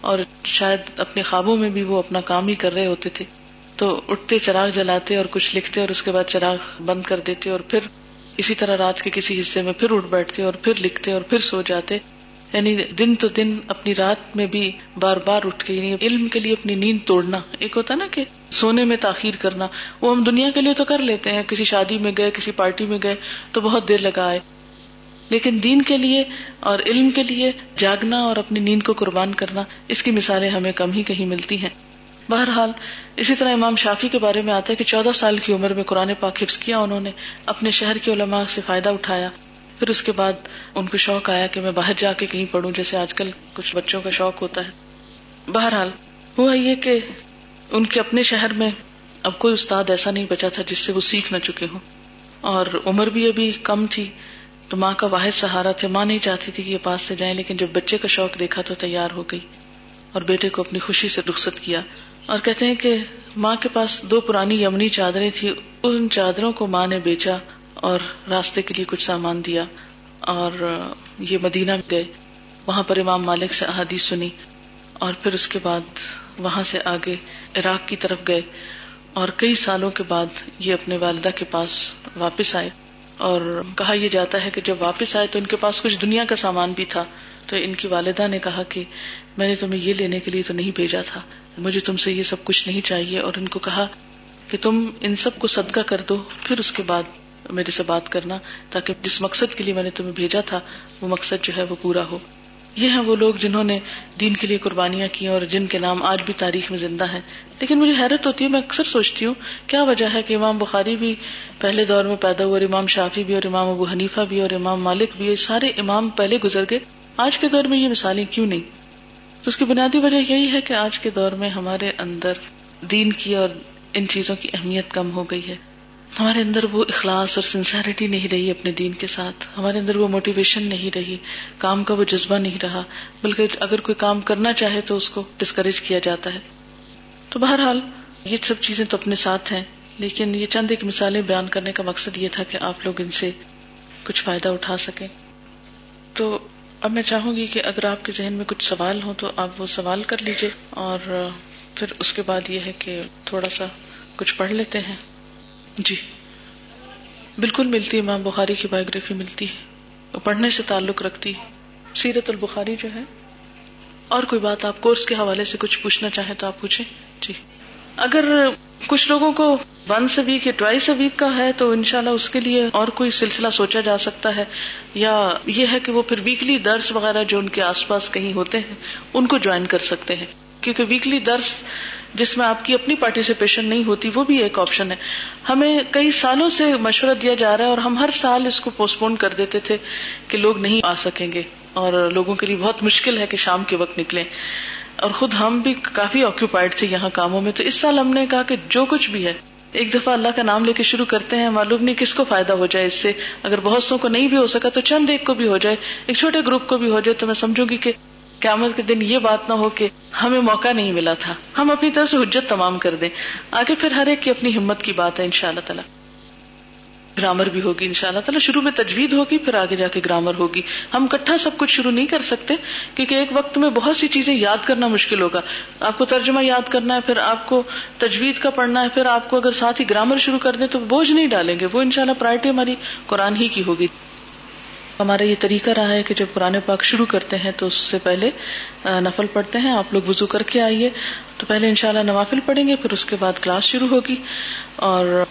اور شاید اپنے خوابوں میں بھی وہ اپنا کام ہی کر رہے ہوتے تھے۔ تو اٹھتے، چراغ جلاتے اور کچھ لکھتے اور اس کے بعد چراغ بند کر دیتے اور پھر اسی طرح رات کے کسی حصے میں پھر اٹھ بیٹھتے اور پھر لکھتے اور پھر سو جاتے۔ یعنی دن تو دن اپنی رات میں بھی بار بار اٹھ کے یعنی علم کے لیے اپنی نیند توڑنا، ایک ہوتا نا کہ سونے میں تاخیر کرنا، وہ ہم دنیا کے لیے تو کر لیتے ہیں، کسی شادی میں گئے، کسی پارٹی میں گئے، تو بہت دیر لگا آئے۔ لیکن دین کے لیے اور علم کے لیے جاگنا اور اپنی نیند کو قربان کرنا، اس کی مثالیں ہمیں کم ہی کہیں ملتی ہیں۔ بہرحال، اسی طرح امام شافی کے بارے میں آتا ہے کہ چودہ سال کی عمر میں قرآن پاک حفظ کیا، انہوں نے اپنے شہر کے علماء سے فائدہ اٹھایا۔ پھر اس کے بعد ان کو شوق آیا کہ میں باہر جا کے کہیں پڑھوں، جیسے آج کل کچھ بچوں کا شوق ہوتا ہے۔ بہرحال، ہوا یہ کہ ان کے اپنے شہر میں اب کوئی استاد ایسا نہیں بچا تھا جس سے وہ سیکھ نہ چکے ہوں۔ اور عمر بھی ابھی کم تھی، تو ماں کا واحد سہارا تھا۔ ماں نہیں چاہتی تھی کہ یہ پاس سے جائیں، لیکن جب بچے کا شوق دیکھا تو تیار ہو گئی اور بیٹے کو اپنی خوشی سے رخصت کیا۔ اور کہتے ہیں کہ ماں کے پاس دو پرانی یمنی چادریں تھی ان چادروں کو ماں نے بیچا اور راستے کے لیے کچھ سامان دیا اور یہ مدینہ گئے۔ وہاں پر امام مالک سے احادیث سنی اور پھر اس کے بعد وہاں سے آگے عراق کی طرف گئے اور کئی سالوں کے بعد یہ اپنے والدہ کے پاس واپس آئے اور کہا یہ جاتا ہے کہ جب واپس آئے تو ان کے پاس کچھ دنیا کا سامان بھی تھا۔ تو ان کی والدہ نے کہا کہ میں نے تمہیں یہ لینے کے لیے تو نہیں بھیجا تھا، مجھے تم سے یہ سب کچھ نہیں چاہیے۔ اور ان کو کہا کہ تم ان سب کو صدقہ کر دو، پھر اس کے بعد میرے سے بات کرنا، تاکہ جس مقصد کے لیے میں نے تمہیں بھیجا تھا، وہ مقصد جو ہے وہ پورا ہو۔ یہ ہیں وہ لوگ جنہوں نے دین کے لیے قربانیاں کی اور جن کے نام آج بھی تاریخ میں زندہ ہیں۔ لیکن مجھے حیرت ہوتی ہے، میں اکثر سوچتی ہوں، کیا وجہ ہے کہ امام بخاری بھی پہلے دور میں پیدا ہوا اور امام شافی بھی اور امام ابو حنیفہ بھی اور امام مالک بھی سارے امام پہلے گزر گئے۔ آج کے دور میں یہ مثالیں کیوں نہیں؟ تو اس کی بنیادی وجہ یہی ہے کہ آج کے دور میں ہمارے اندر دین کی اور ان چیزوں کی اہمیت کم ہو گئی ہے۔ ہمارے اندر وہ اخلاص اور سنسیرٹی نہیں رہی اپنے دین کے ساتھ۔ ہمارے اندر وہ موٹیویشن نہیں رہی۔ کام کا وہ جذبہ نہیں رہا۔ بلکہ اگر کوئی کام کرنا چاہے تو اس کو ڈسکریج کیا جاتا ہے۔ تو بہرحال یہ سب چیزیں تو اپنے ساتھ ہیں، لیکن یہ چند ایک مثالیں بیان کرنے کا مقصد یہ تھا کہ آپ لوگ ان سے کچھ فائدہ اٹھا سکیں۔ تو اب میں چاہوں گی کہ اگر آپ کے ذہن میں کچھ سوال ہو تو آپ وہ سوال کر لیجیے اور پھر اس کے بعد یہ ہے کہ تھوڑا سا کچھ پڑھ لیتے ہیں۔ جی۔ بالکل ملتی ہے، امام بخاری کی بایوگرافی ملتی ہے۔ وہ پڑھنے سے تعلق رکھتی ہے۔ سیرت البخاری جو ہے۔ اور کوئی بات آپ کورس کے حوالے سے کچھ پوچھنا چاہیں تو آپ پوچھیں۔ جی۔ اگر کچھ لوگوں کو ونس اے ویک یا ٹوائس اے ویک کا ہے تو انشاءاللہ اس کے لیے اور کوئی سلسلہ سوچا جا سکتا ہے۔ یا یہ ہے کہ وہ پھر ویکلی درس وغیرہ جو ان کے آس پاس کہیں ہوتے ہیں، ان کو جوائن کر سکتے ہیں۔ کیونکہ ویکلی درس جس میں آپ کی اپنی پارٹیسپیشن نہیں ہوتی، وہ بھی ایک آپشن ہے۔ ہمیں کئی سالوں سے مشورہ دیا جا رہا ہے اور ہم ہر سال اس کو پوسٹ پون کر دیتے تھے کہ لوگ نہیں آ سکیں گے اور لوگوں کے لیے بہت مشکل ہے کہ شام کے وقت نکلیں۔ اور خود ہم بھی کافی آکوپائڈ تھے یہاں کاموں میں۔ تو اس سال ہم نے کہا کہ جو کچھ بھی ہے، ایک دفعہ اللہ کا نام لے کے شروع کرتے ہیں، معلوم نہیں کس کو فائدہ ہو جائے۔ اس سے اگر بہت سو کو نہیں بھی ہو سکا تو چند ایک کو بھی ہو جائے، ایک چھوٹے گروپ کو بھی ہو جائے۔ تو میں سمجھوں گی کہ قیامت کے دن یہ بات نہ ہو کہ ہمیں موقع نہیں ملا تھا۔ ہم اپنی طرف سے حجت تمام کر دیں۔ آگے پھر ہر ایک کی اپنی ہمت کی بات ہے ان شاء اللہ تعالیٰ۔ گرامر بھی ہوگی ان شاء اللہ تعالیٰ۔ شروع میں تجوید ہوگی، پھر آگے جا کے گرامر ہوگی۔ ہم کٹھا سب کچھ شروع نہیں کر سکتے، کیونکہ ایک وقت میں بہت سی چیزیں یاد کرنا مشکل ہوگا۔ آپ کو ترجمہ یاد کرنا ہے، پھر آپ کو تجوید کا پڑھنا ہے، پھر آپ کو اگر ساتھ ہی گرامر شروع کر دیں تو بوجھ نہیں ڈالیں گے۔ وہ ان شاء اللہ پرائرٹی ہماری قرآن ہی کی ہوگی۔ ہمارا یہ طریقہ رہا ہے کہ جب قرآن پاک شروع کرتے ہیں تو اس سے پہلے نفل پڑھتے ہیں، آپ لوگ وزو کر کے آئیے۔ تو پہلے انشاءاللہ نوافل پڑھیں گے، پھر اس کے بعد کلاس شروع ہوگی۔ اور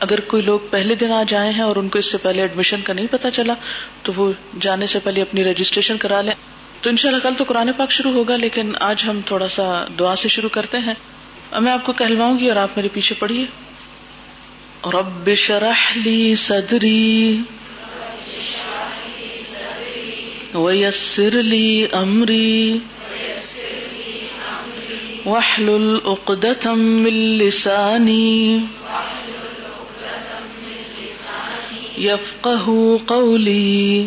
اگر کوئی لوگ پہلے دن آ جائے ہیں اور ان کو اس سے پہلے ایڈمیشن کا نہیں پتا چلا، تو وہ جانے سے پہلے اپنی رجسٹریشن کرا لیں۔ تو انشاءاللہ کل تو قرآن پاک شروع ہوگا، لیکن آج ہم تھوڑا سا دعا سے شروع کرتے ہیں۔ میں آپ کو کہلواؤں گی اور آپ میرے پیچھے پڑھیے۔ رب شرح لی صدری۔ ویسر لی امری واحلل عقدة من لسانی يفقه قولي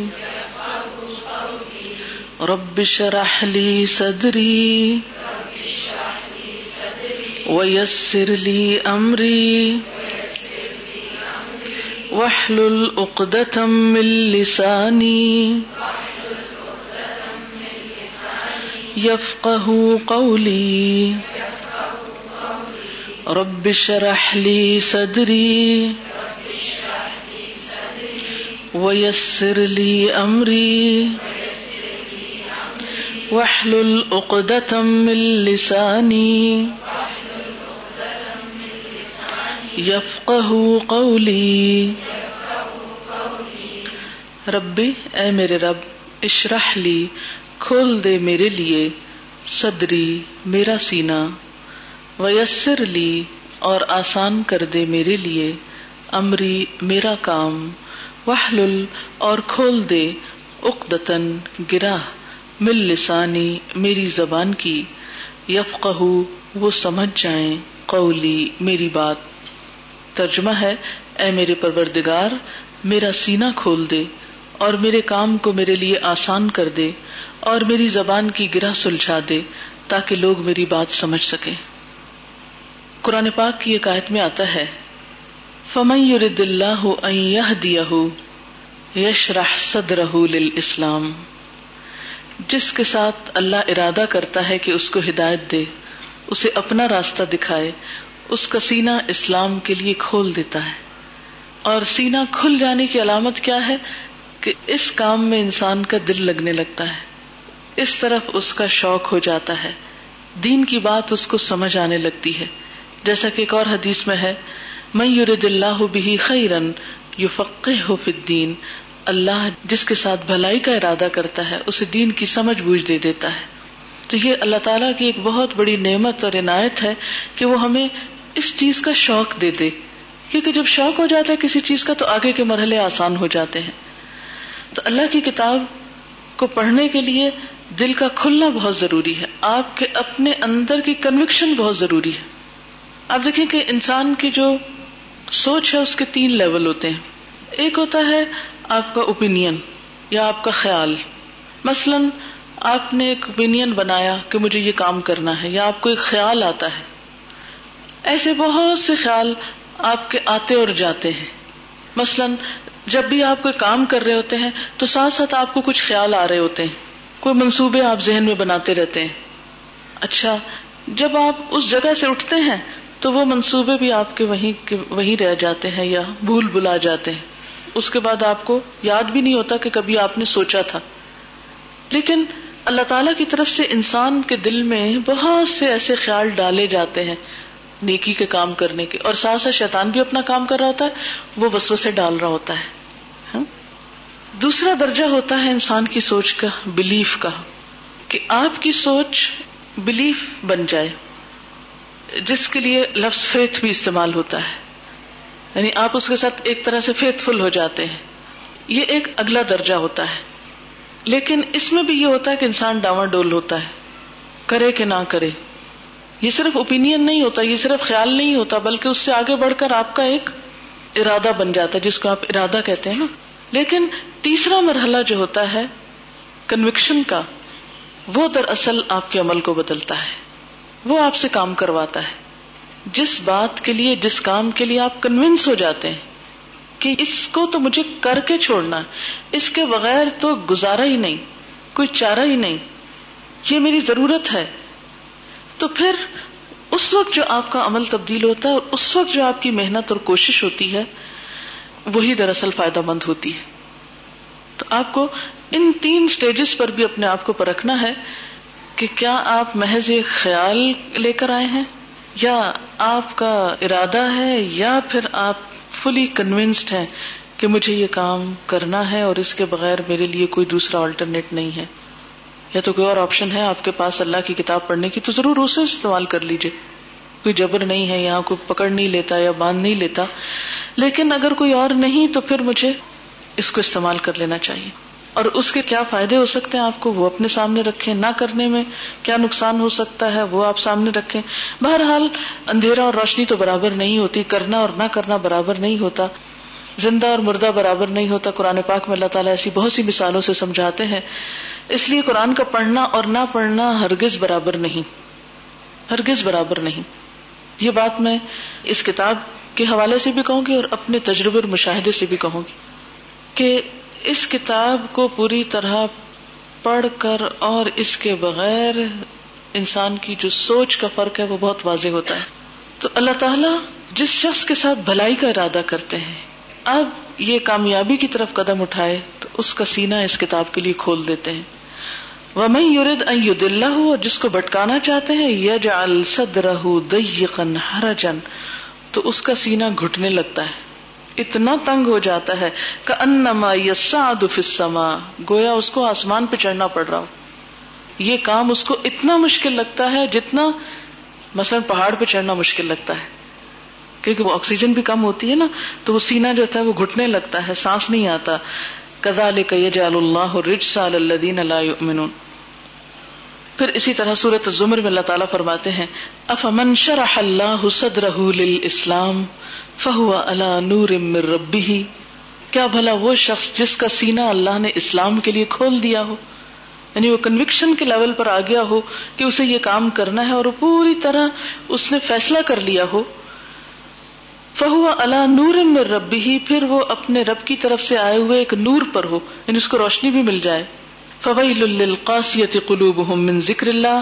رب اشرح لي صدري ويسر لي أمري واحلل عقدة من لساني يفقه قولي. رب اشرح لي صدري. ويسر لي أمري. واحلل عقدة من لساني. يفقه قولي. ربی اے میرے رب، اشرح لی کھول دے میرے لیے، صدری میرا سینہ۔ ویسر لی اور آسان کر دے میرے لیے، امری میرا کام۔ وحلل اور کھول دے اقدتن گرا مل لسانی میری زبان کی۔ یفقہ وہ سمجھ جائیں قولی میری بات۔ ترجمہ ہے، اے میرے پروردگار، میرا سینہ کھول دے۔ اور میرے کام کو میرے لیے آسان کر دے اور میری زبان کی گرہ سلجھا دے تاکہ لوگ میری بات سمجھ سکیں۔ قرآن پاک کی ایک آیت میں آتا ہے، فمن يرد اللہ ان يهديه يشرح صدره للاسلام۔ جس کے ساتھ اللہ ارادہ کرتا ہے کہ اس کو ہدایت دے، اسے اپنا راستہ دکھائے، اس کا سینہ اسلام کے لیے کھول دیتا ہے۔ اور سینہ کھل جانے کی علامت کیا ہے؟ کہ اس کام میں انسان کا دل لگنے لگتا ہے۔ اس طرف اس کا شوق ہو جاتا ہے۔ دین کی بات اس کو سمجھ آنے لگتی ہے۔ جیسا کہ ایک اور حدیث میں ہے میں یورد اللہ بھی خیرن یو فقے ہو اللہ جس کے ساتھ بھلائی کا ارادہ کرتا ہے، اسے دین کی سمجھ بوجھ دے دیتا ہے۔ تو یہ اللہ تعالیٰ کی ایک بہت بڑی نعمت اور عنایت ہے کہ وہ ہمیں اس چیز کا شوق دے دے۔ کیونکہ جب شوق ہو جاتا ہے کسی چیز کا، تو آگے کے مرحلے آسان ہو جاتے ہیں۔ تو اللہ کی کتاب کو پڑھنے کے لیے دل کا کھلنا بہت ضروری ہے۔ آپ کے اپنے اندر کی کنوکشن بہت ضروری ہے۔ آپ دیکھیں کہ انسان کی جو سوچ ہے، اس کے تین لیول ہوتے ہیں۔ ایک ہوتا ہے آپ کا اوپین یا آپ کا خیال۔ مثلاً، آپ نے ایک اوپین بنایا کہ مجھے یہ کام کرنا ہے یا آپ کو ایک خیال آتا ہے۔ ایسے بہت سے خیال آپ کے آتے اور جاتے ہیں۔ مثلاً جب بھی آپ کوئی کام کر رہے ہوتے ہیں، تو ساتھ ساتھ آپ کو کچھ خیال آ رہے ہوتے ہیں۔ کوئی منصوبے آپ ذہن میں بناتے رہتے ہیں۔ اچھا جب آپ اس جگہ سے اٹھتے ہیں، تو وہ منصوبے بھی آپ کے وہیں وہیں رہ جاتے ہیں یا بھول بلا جاتے ہیں۔ اس کے بعد آپ کو یاد بھی نہیں ہوتا کہ کبھی آپ نے سوچا تھا۔ لیکن اللہ تعالی کی طرف سے انسان کے دل میں بہت سے ایسے خیال ڈالے جاتے ہیں۔ نیکی کے کام کرنے کے اور ساتھ ساتھ شیطان بھی اپنا کام کر رہا ہوتا ہے، وہ وسو سے ڈال رہا ہوتا ہے ہاں؟ دوسرا درجہ ہوتا ہے انسان کی سوچ کا بلیف کا، کہ آپ کی سوچ بلیف بن جائے، جس کے لیے لفظ فیتھ بھی استعمال ہوتا ہے۔ یعنی آپ اس کے ساتھ ایک طرح سے فیتھ فل ہو جاتے ہیں۔ یہ ایک اگلا درجہ ہوتا ہے۔ لیکن اس میں بھی یہ ہوتا ہے کہ انسان ڈاواں ڈول ہوتا ہے، کرے کہ نہ کرے۔ یہ صرف اوپین نہیں ہوتا، یہ صرف خیال نہیں ہوتا، بلکہ اس سے آگے بڑھ کر آپ کا ایک ارادہ بن جاتا ہے، جس کو آپ ارادہ کہتے ہیں نا۔ لیکن تیسرا مرحلہ جو ہوتا ہے کنوکشن کا، وہ دراصل آپ کے عمل کو بدلتا ہے۔ وہ آپ سے کام کرواتا ہے۔ جس بات کے لیے، جس کام کے لیے آپ کنوینس ہو جاتے ہیں کہ اس کو تو مجھے کر کے چھوڑنا، اس کے بغیر تو گزارا ہی نہیں، کوئی چارہ ہی نہیں۔ یہ میری ضرورت ہے۔ تو پھر اس وقت جو آپ کا عمل تبدیل ہوتا ہے اور اس وقت جو آپ کی محنت اور کوشش ہوتی ہے، وہی دراصل فائدہ مند ہوتی ہے۔ تو آپ کو ان تین سٹیجز پر بھی اپنے آپ کو پرکھنا ہے کہ کیا آپ محض ایک خیال لے کر آئے ہیں؟ یا آپ کا ارادہ ہے یا پھر آپ فلی کنوینسڈ ہیں کہ مجھے یہ کام کرنا ہے اور اس کے بغیر میرے لیے کوئی دوسرا آلٹرنیٹ نہیں ہے۔ یا تو کوئی اور آپشن ہے آپ کے پاس اللہ کی کتاب پڑھنے کی، تو ضرور اسے استعمال کر لیجیے کوئی جبر نہیں ہے، یہاں کوئی پکڑ نہیں لیتا یا باندھ نہیں لیتا۔ لیکن اگر کوئی اور نہیں، تو پھر مجھے اس کو استعمال کر لینا چاہیے۔ اور اس کے کیا فائدے ہو سکتے ہیں آپ کو؟ وہ اپنے سامنے رکھیں نہ کرنے میں۔ کیا نقصان ہو سکتا ہے؟ وہ آپ سامنے رکھیں۔ بہرحال، اندھیرا اور روشنی تو برابر نہیں ہوتی۔ کرنا اور نہ کرنا برابر نہیں ہوتا۔ زندہ اور مردہ برابر نہیں ہوتا۔ قرآن پاک میں اللہ تعالیٰ ایسی بہت سی مثالوں سے سمجھاتے ہیں۔ اس لیے قرآن کا پڑھنا اور نہ پڑھنا ہرگز برابر نہیں، ہرگز برابر نہیں۔ یہ بات میں اس کتاب کے حوالے سے بھی کہوں گی اور اپنے تجربے اور مشاہدے سے بھی کہوں گی کہ اس کتاب کو پوری طرح پڑھ کر اور اس کے بغیر انسان کی جو سوچ کا فرق ہے وہ بہت واضح ہوتا ہے۔ تو اللہ تعالیٰ جس شخص کے ساتھ بھلائی کا ارادہ کرتے ہیں، اب یہ کامیابی کی طرف قدم اٹھائے اس کا سینا اس کتاب کے لیے کھول دیتے ہیں۔ وہ میں یورد ید اللہ اور جس کو بٹکانا چاہتے ہیں یج السد رہ ہر تو اس کا سینا گھٹنے لگتا ہے۔ اتنا تنگ ہو جاتا ہے کہ انما یسعد فی السما گویا اس کو آسمان پہ چڑھنا پڑ رہا ہو۔ یہ کام اس کو اتنا مشکل لگتا ہے جتنا مثلا پہاڑ پہ چڑھنا مشکل لگتا ہے۔ کیونکہ وہ آکسیجن بھی کم ہوتی ہے نا، تو وہ سینا جو ہوتا ہے وہ گھٹنے لگتا ہے، سانس نہیں آتا۔ کزا یجعل اللہ رجس علی الذین لا یؤمنون پھر اسی طرح صورت زمر میں اللہ تعالیٰ فرماتے ہیں افمن شرح اللہ صدرہ للاسلام فہو علی نور من ربہ کیا بھلا وہ شخص جس کا سینہ اللہ نے اسلام کے لیے کھول دیا ہو؟ یعنی وہ کنوکشن کے لیول پر آ گیا ہو کہ اسے یہ کام کرنا ہے اور پوری طرح اس نے فیصلہ کر لیا ہو۔ فہو اللہ نور میں ربی ہی پھر وہ اپنے رب کی طرف سے آئے ہوئے ایک نور پر ہو یعنی اس کو روشنی بھی مل جائے۔ فویل القاسیت قلوب من ذکر اللہ،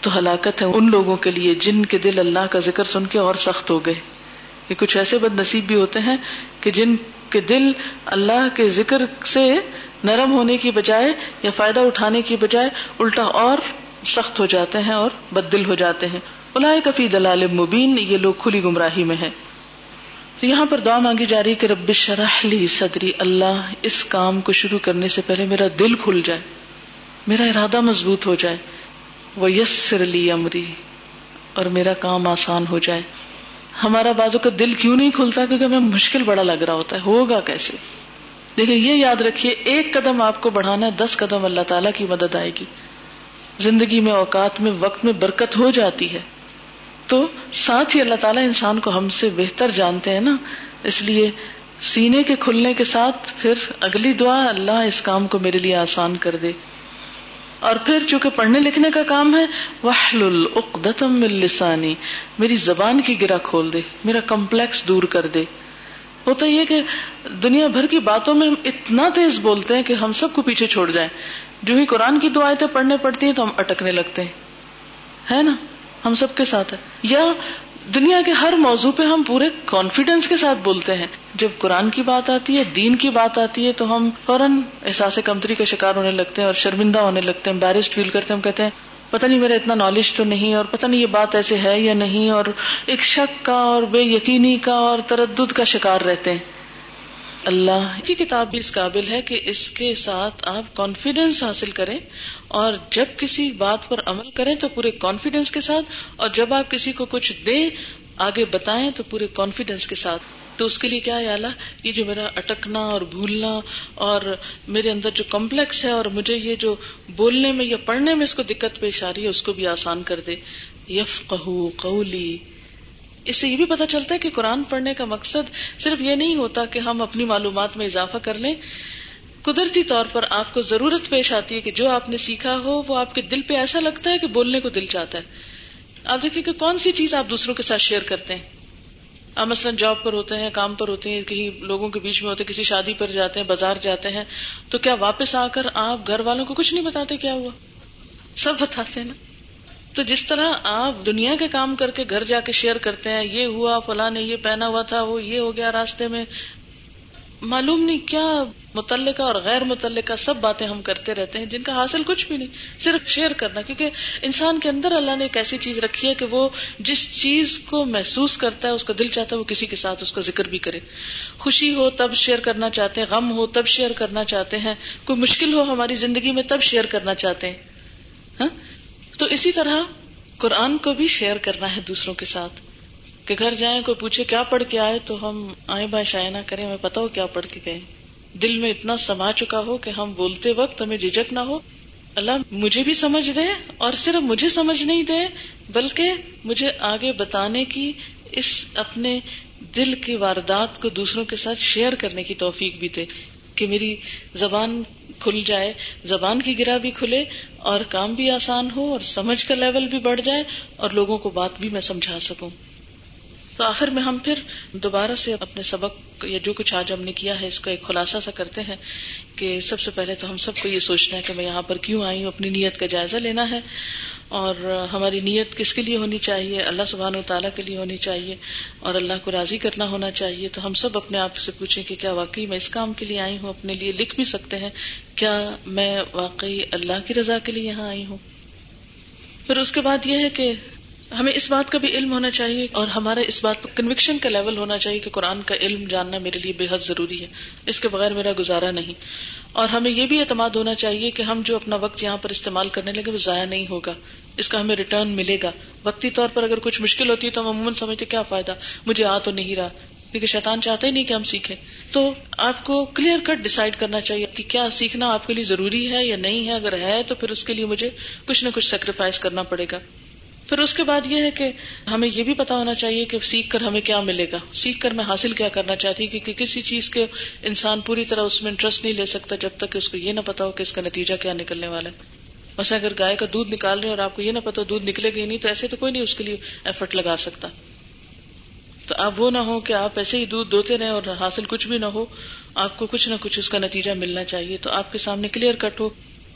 تو ہلاکت ہے ان لوگوں کے لیے جن کے دل اللہ کا ذکر سن کے اور سخت ہو گئے۔ یہ کچھ ایسے بد نصیب بھی ہوتے ہیں کہ جن کے دل اللہ کے ذکر سے نرم ہونے کی بجائے یا فائدہ اٹھانے کی بجائے الٹا اور سخت ہو جاتے ہیں اور بد دل ہو جاتے ہیں۔ الائے کفی دلال مبین، یہ لوگ کھلی گمراہی میں ہے تو یہاں پر دعا مانگی جا رہی کہ رب شرح لی صدری، اللہ اس کام کو شروع کرنے سے پہلے میرا دل کھل جائے، میرا ارادہ مضبوط ہو جائے وہ یس لی امری اور میرا کام آسان ہو جائے۔ ہمارا بازو کا دل کیوں نہیں کھلتا؟ کیونکہ ہمیں مشکل بڑا لگ رہا ہوتا ہے، ہوگا کیسے؟ دیکھیں، یہ یاد رکھیے، ایک قدم آپ کو بڑھانا ہے دس قدم اللہ تعالیٰ کی مدد آئے گی۔ زندگی میں، اوقات میں، وقت میں برکت ہو جاتی ہے۔ تو ساتھ ہی اللہ تعالیٰ انسان کو ہم سے بہتر جانتے ہیں نا۔ اس لیے سینے کے کھلنے کے ساتھ پھر اگلی دعا اللہ اس کام کو میرے لیے آسان کر دے۔ اور پھر چونکہ پڑھنے لکھنے کا کام ہے العقدم لسانی میری زبان کی گرا کھول دے، میرا کمپلیکس دور کر دے۔ ہوتا یہ کہ دنیا بھر کی باتوں میں ہم اتنا تیز بولتے ہیں کہ ہم سب کو پیچھے چھوڑ جائیں۔ جو ہی قرآن کی دعائیں پڑھنے پڑتی ہیں تو ہم اٹکنے لگتے ہیں۔ ہے نا؟ ہم سب کے ساتھ ہے۔ یا دنیا کے ہر موضوع پہ ہم پورے کانفیڈینس کے ساتھ بولتے ہیں۔ جب قرآن کی بات آتی ہے، دین کی بات آتی ہے، تو ہم فوراً احساس کمتری کا شکار ہونے لگتے ہیں اور شرمندہ ہونے لگتے ہیں بیرسٹ فیل کرتے ہیں۔ ہم کہتے ہیں، پتہ نہیں میرا اتنا نالج تو نہیں اور پتہ نہیں یہ بات ایسے ہے یا نہیں اور ایک شک کا اور بے یقینی کا اور تردد کا شکار رہتے ہیں۔ اللہ کی کتاب بھی اس قابل ہے کہ اس کے ساتھ آپ کانفیڈینس حاصل کریں اور جب کسی بات پر عمل کریں تو پورے کانفیڈینس کے ساتھ اور جب آپ کسی کو کچھ دیں، آگے بتائیں تو پورے کانفیڈینس کے ساتھ۔ تو اس کے لیے کیا ہے اللہ؟ یہ جو میرا اٹکنا اور بھولنا اور میرے اندر جو کمپلیکس ہے اور مجھے یہ جو بولنے میں یا پڑھنے میں اس کو دقت پیش آ رہی ہے، اس کو بھی آسان کر دے۔ یف قولی۔ اس سے یہ بھی پتا چلتا ہے کہ قرآن پڑھنے کا مقصد صرف یہ نہیں ہوتا کہ ہم اپنی معلومات میں اضافہ کر لیں۔ قدرتی طور پر آپ کو ضرورت پیش آتی ہے کہ جو آپ نے سیکھا ہو، وہ آپ کے دل پہ ایسا لگتا ہے کہ بولنے کو دل چاہتا ہے۔ آپ دیکھیں کہ کون سی چیز آپ دوسروں کے ساتھ شیئر کرتے ہیں؟ آپ مثلاً جاب پر ہوتے ہیں، کام پر ہوتے ہیں، کہیں لوگوں کے بیچ میں ہوتے ہیں، کسی شادی پر جاتے ہیں، بازار جاتے ہیں، تو کیا واپس آ کر آپ گھر والوں کو کچھ نہیں بتاتے کیا ہوا؟ سب بتاتے ہیں نا۔ تو جس طرح آپ دنیا کے کام کر کے گھر جا کے شیئر کرتے ہیں، یہ ہوا، فلاں نے یہ پہنا ہوا تھا، وہ یہ ہو گیا راستے میں۔ معلوم نہیں کیا متعلقہ اور غیر متعلقہ سب باتیں ہم کرتے رہتے ہیں، جن کا حاصل کچھ بھی نہیں، صرف شیئر کرنا۔ کیونکہ انسان کے اندر اللہ نے ایک ایسی چیز رکھی ہے کہ وہ جس چیز کو محسوس کرتا ہے، اس کا دل چاہتا ہے، وہ کسی کے ساتھ اس کا ذکر بھی کرے۔ خوشی ہو تب شیئر کرنا چاہتے ہیں، غم ہو تب شیئر کرنا چاہتے ہیں۔ کوئی مشکل ہو ہماری زندگی میں تب شیئر کرنا چاہتے ہیں۔ ہاں؟ تو اسی طرح قرآن کو بھی شیئر کرنا ہے دوسروں کے ساتھ کہ گھر جائیں، کوئی پوچھے کیا پڑھ کے آئے، تو ہم آئے بھائی شائع نہ کریں، ہمیں پتا ہو کیا پڑھ کے گئے۔ دل میں اتنا سما چکا ہو کہ ہم بولتے وقت ہمیں جھجک نہ ہو۔ اللہ مجھے بھی سمجھ دے اور صرف مجھے سمجھ نہیں دے، بلکہ مجھے آگے بتانے کی اس اپنے دل کی واردات کو دوسروں کے ساتھ شیئر کرنے کی توفیق بھی دے کہ میری زبان کھل جائے، زبان کی گرا بھی کھلے اور کام بھی آسان ہو اور سمجھ کا لیول بھی بڑھ جائے اور لوگوں کو بات بھی میں سمجھا سکوں۔ تو آخر میں ہم پھر دوبارہ سے اپنے سبق یا جو کچھ آج ہم نے کیا ہے، اس کا ایک خلاصہ سا کرتے ہیں کہ سب سے پہلے تو ہم سب کو یہ سوچنا ہے کہ میں یہاں پر کیوں آئی ہوں، اپنی نیت کا جائزہ لینا ہے۔ اور ہماری نیت کس کے لیے ہونی چاہیے؟ اللہ سبحان و تعالیٰ کے لیے ہونی چاہیے اور اللہ کو راضی کرنا ہونا چاہیے۔ تو ہم سب اپنے آپ سے پوچھیں کہ کیا واقعی میں اس کام کے لیے آئی ہوں؟ اپنے لیے لکھ بھی سکتے ہیں۔ کیا میں واقعی اللہ کی رضا کے لیے یہاں آئی ہوں؟ پھر اس کے بعد یہ ہے کہ ہمیں اس بات کا بھی علم ہونا چاہیے اور ہمارا اس بات کنوکشن کا لیول ہونا چاہیے کہ قرآن کا علم جاننا میرے لیے بے حد ضروری ہے۔ اس کے بغیر میرا گزارا نہیں۔ اور ہمیں یہ بھی اعتماد ہونا چاہیے کہ ہم جو اپنا وقت یہاں پر استعمال کرنے لگے وہ ضائع نہیں ہوگا۔ اس کا ہمیں ریٹرن ملے گا۔ وقتی طور پر اگر کچھ مشکل ہوتی ہے تو ہم عموماً سمجھتے کیا فائدہ۔ مجھے آ تو نہیں رہا۔ کیونکہ شیطان چاہتا ہی نہیں کہ ہم سیکھیں۔ تو آپ کو کلیئر کٹ ڈسائڈ کرنا چاہیے کہ کیا سیکھنا آپ کے لیے ضروری ہے یا نہیں ہے۔ اگر ہے تو پھر اس کے لیے مجھے کچھ نہ کچھ سیکریفائس کرنا پڑے گا۔ پھر اس کے بعد یہ ہے کہ ہمیں یہ بھی پتا ہونا چاہیے کہ سیکھ کر ہمیں کیا ملے گا۔ سیکھ کر میں حاصل کیا کرنا چاہتی ہوں کیونکہ کسی چیز کے انسان پوری طرح اس میں انٹرسٹ نہیں لے سکتا جب تک کہ اس کو یہ نہ پتا ہو کہ اس کا نتیجہ کیا نکلنے والا ہے۔ مثلا اگر گائے کا دودھ نکال رہے اور آپ کو یہ نہ پتا دودھ نکلے گا نہیں تو ایسے تو کوئی نہیں اس کے لیے ایفرٹ لگا سکتا۔ تو آپ وہ نہ ہو کہ آپ ایسے ہی دودھ دوتے رہے اور حاصل کچھ بھی نہ ہو، آپ کو کچھ نہ کچھ اس کا نتیجہ ملنا چاہیے۔ تو آپ کے سامنے کلیئر کٹ ہو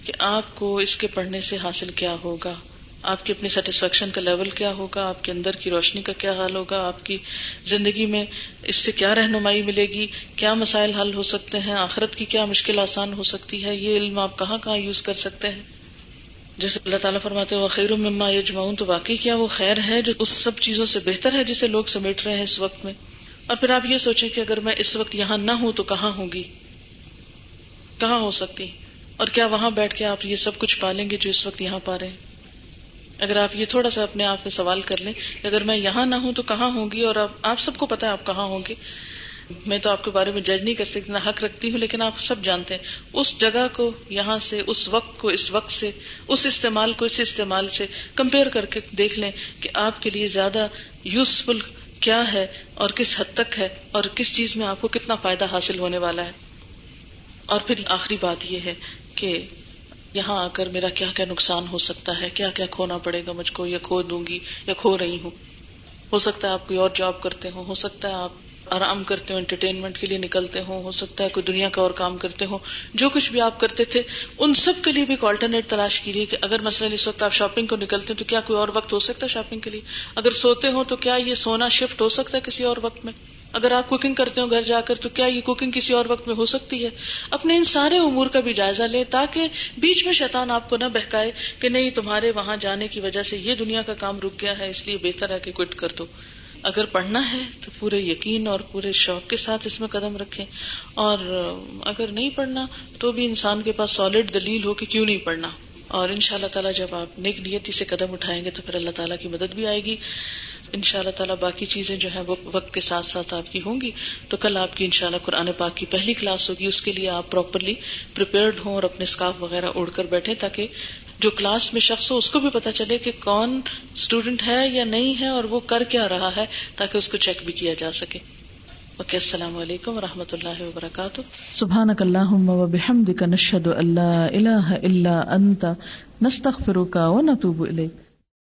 کہ آپ کو اس کے پڑھنے سے حاصل کیا ہوگا۔ آپ کی اپنی سیٹسفیکشن کا لیول کیا ہوگا؟ آپ کے اندر کی روشنی کا کیا حال ہوگا؟ آپ کی زندگی میں اس سے کیا رہنمائی ملے گی؟ کیا مسائل حل ہو سکتے ہیں؟ آخرت کی کیا مشکل آسان ہو سکتی ہے؟ یہ علم آپ کہاں کہاں یوز کر سکتے ہیں؟ جیسے اللہ تعالیٰ فرماتے وہ خیر مما یجمعون تو واقعی کیا وہ خیر ہے جو اس سب چیزوں سے بہتر ہے جسے لوگ سمیٹ رہے ہیں اس وقت میں؟ اور پھر آپ یہ سوچیں کہ اگر میں اس وقت یہاں نہ ہوں تو کہاں ہوگی کہاں ہو سکتی؟ اور کیا وہاں بیٹھ کے آپ یہ سب کچھ پالیں گے جو اس وقت یہاں پا رہے ہیں؟ اگر آپ یہ تھوڑا سا اپنے آپ میں سوال کر لیں کہ اگر میں یہاں نہ ہوں تو کہاں ہوں گی اور آپ سب کو پتا ہے آپ کہاں ہوں گے۔ میں تو آپ کے بارے میں جج نہیں کر سکتی، نہ حق رکھتی ہوں، لیکن آپ سب جانتے ہیں۔ اس جگہ کو، یہاں سے، اس وقت کو، اس وقت سے، اس استعمال کو، اس استعمال سے کمپیئر کر کے دیکھ لیں کہ آپ کے لیے زیادہ یوزفل کیا ہے اور کس حد تک ہے اور کس چیز میں آپ کو کتنا فائدہ حاصل ہونے والا ہے۔ اور پھر آخری بات یہ ہے کہ یہاں آ کر میرا کیا کیا نقصان ہو سکتا ہے؟ کیا کیا کھونا پڑے گا مجھ کو یا کھو دوں گی یا کھو رہی ہوں؟ ہو سکتا ہے آپ کوئی اور جاب کرتے ہو ہو سکتا ہے آپ آرام کرتے ہو انٹرٹینمنٹ کے لیے نکلتے ہوں، ہو سکتا ہے کوئی دنیا کا اور کام کرتے ہوں، جو کچھ بھی آپ کرتے تھے، ان سب کے لیے بھی ایک آلٹرنیٹ تلاش کیجیے کہ اگر مثلاً اس وقت آپ شاپنگ کو نکلتے ہیں تو کیا کوئی اور وقت ہو سکتا ہے شاپنگ کے لیے؟ اگر سوتے ہوں تو کیا یہ سونا شفٹ ہو سکتا ہے کسی اور وقت میں؟ اگر آپ کوکنگ کرتے ہو گھر جا کر تو کیا یہ کوکنگ کسی اور وقت میں ہو سکتی ہے؟ اپنے ان سارے امور کا بھی جائزہ لیں تاکہ بیچ میں شیطان آپ کو نہ بہکائے کہ نہیں، تمہارے وہاں جانے کی وجہ سے یہ دنیا کا کام رک گیا ہے، اس لیے بہتر ہے کہ کوئٹ کر دو۔ اگر پڑھنا ہے تو پورے یقین اور پورے شوق کے ساتھ اس میں قدم رکھیں۔ اور اگر نہیں پڑھنا تو بھی انسان کے پاس سالڈ دلیل ہو کہ کیوں نہیں پڑھنا۔ اور ان شاء اللہ تعالیٰ جب آپ نیک نیتی سے قدم اٹھائیں گے تو پھر اللہ تعالیٰ کی مدد بھی آئے گی۔ ان شاء اللہ تعالیٰ باقی چیزیں جو ہیں وہ وقت کے ساتھ ساتھ آپ کی ہوں گی۔ تو کل آپ کی ان شاء اللہ قرآن پاک کی پہلی کلاس ہوگی۔ اس کے لیے آپ پراپرلی پریپیئرڈ ہوں اور اپنے اسکاف وغیرہ اڑ کر بیٹھے تاکہ جو کلاس میں شخص ہو اس کو بھی پتا چلے کہ کون اسٹوڈینٹ ہے یا نہیں ہے اور وہ کر کیا رہا ہے تاکہ اس کو چیک بھی کیا جا سکے۔ اوکے السلام علیکم و رحمۃ اللہ وبرکاتہ۔ سبحان اللہ نشد اللہ اللہ انت نستخ فروقہ و نتوب علیہ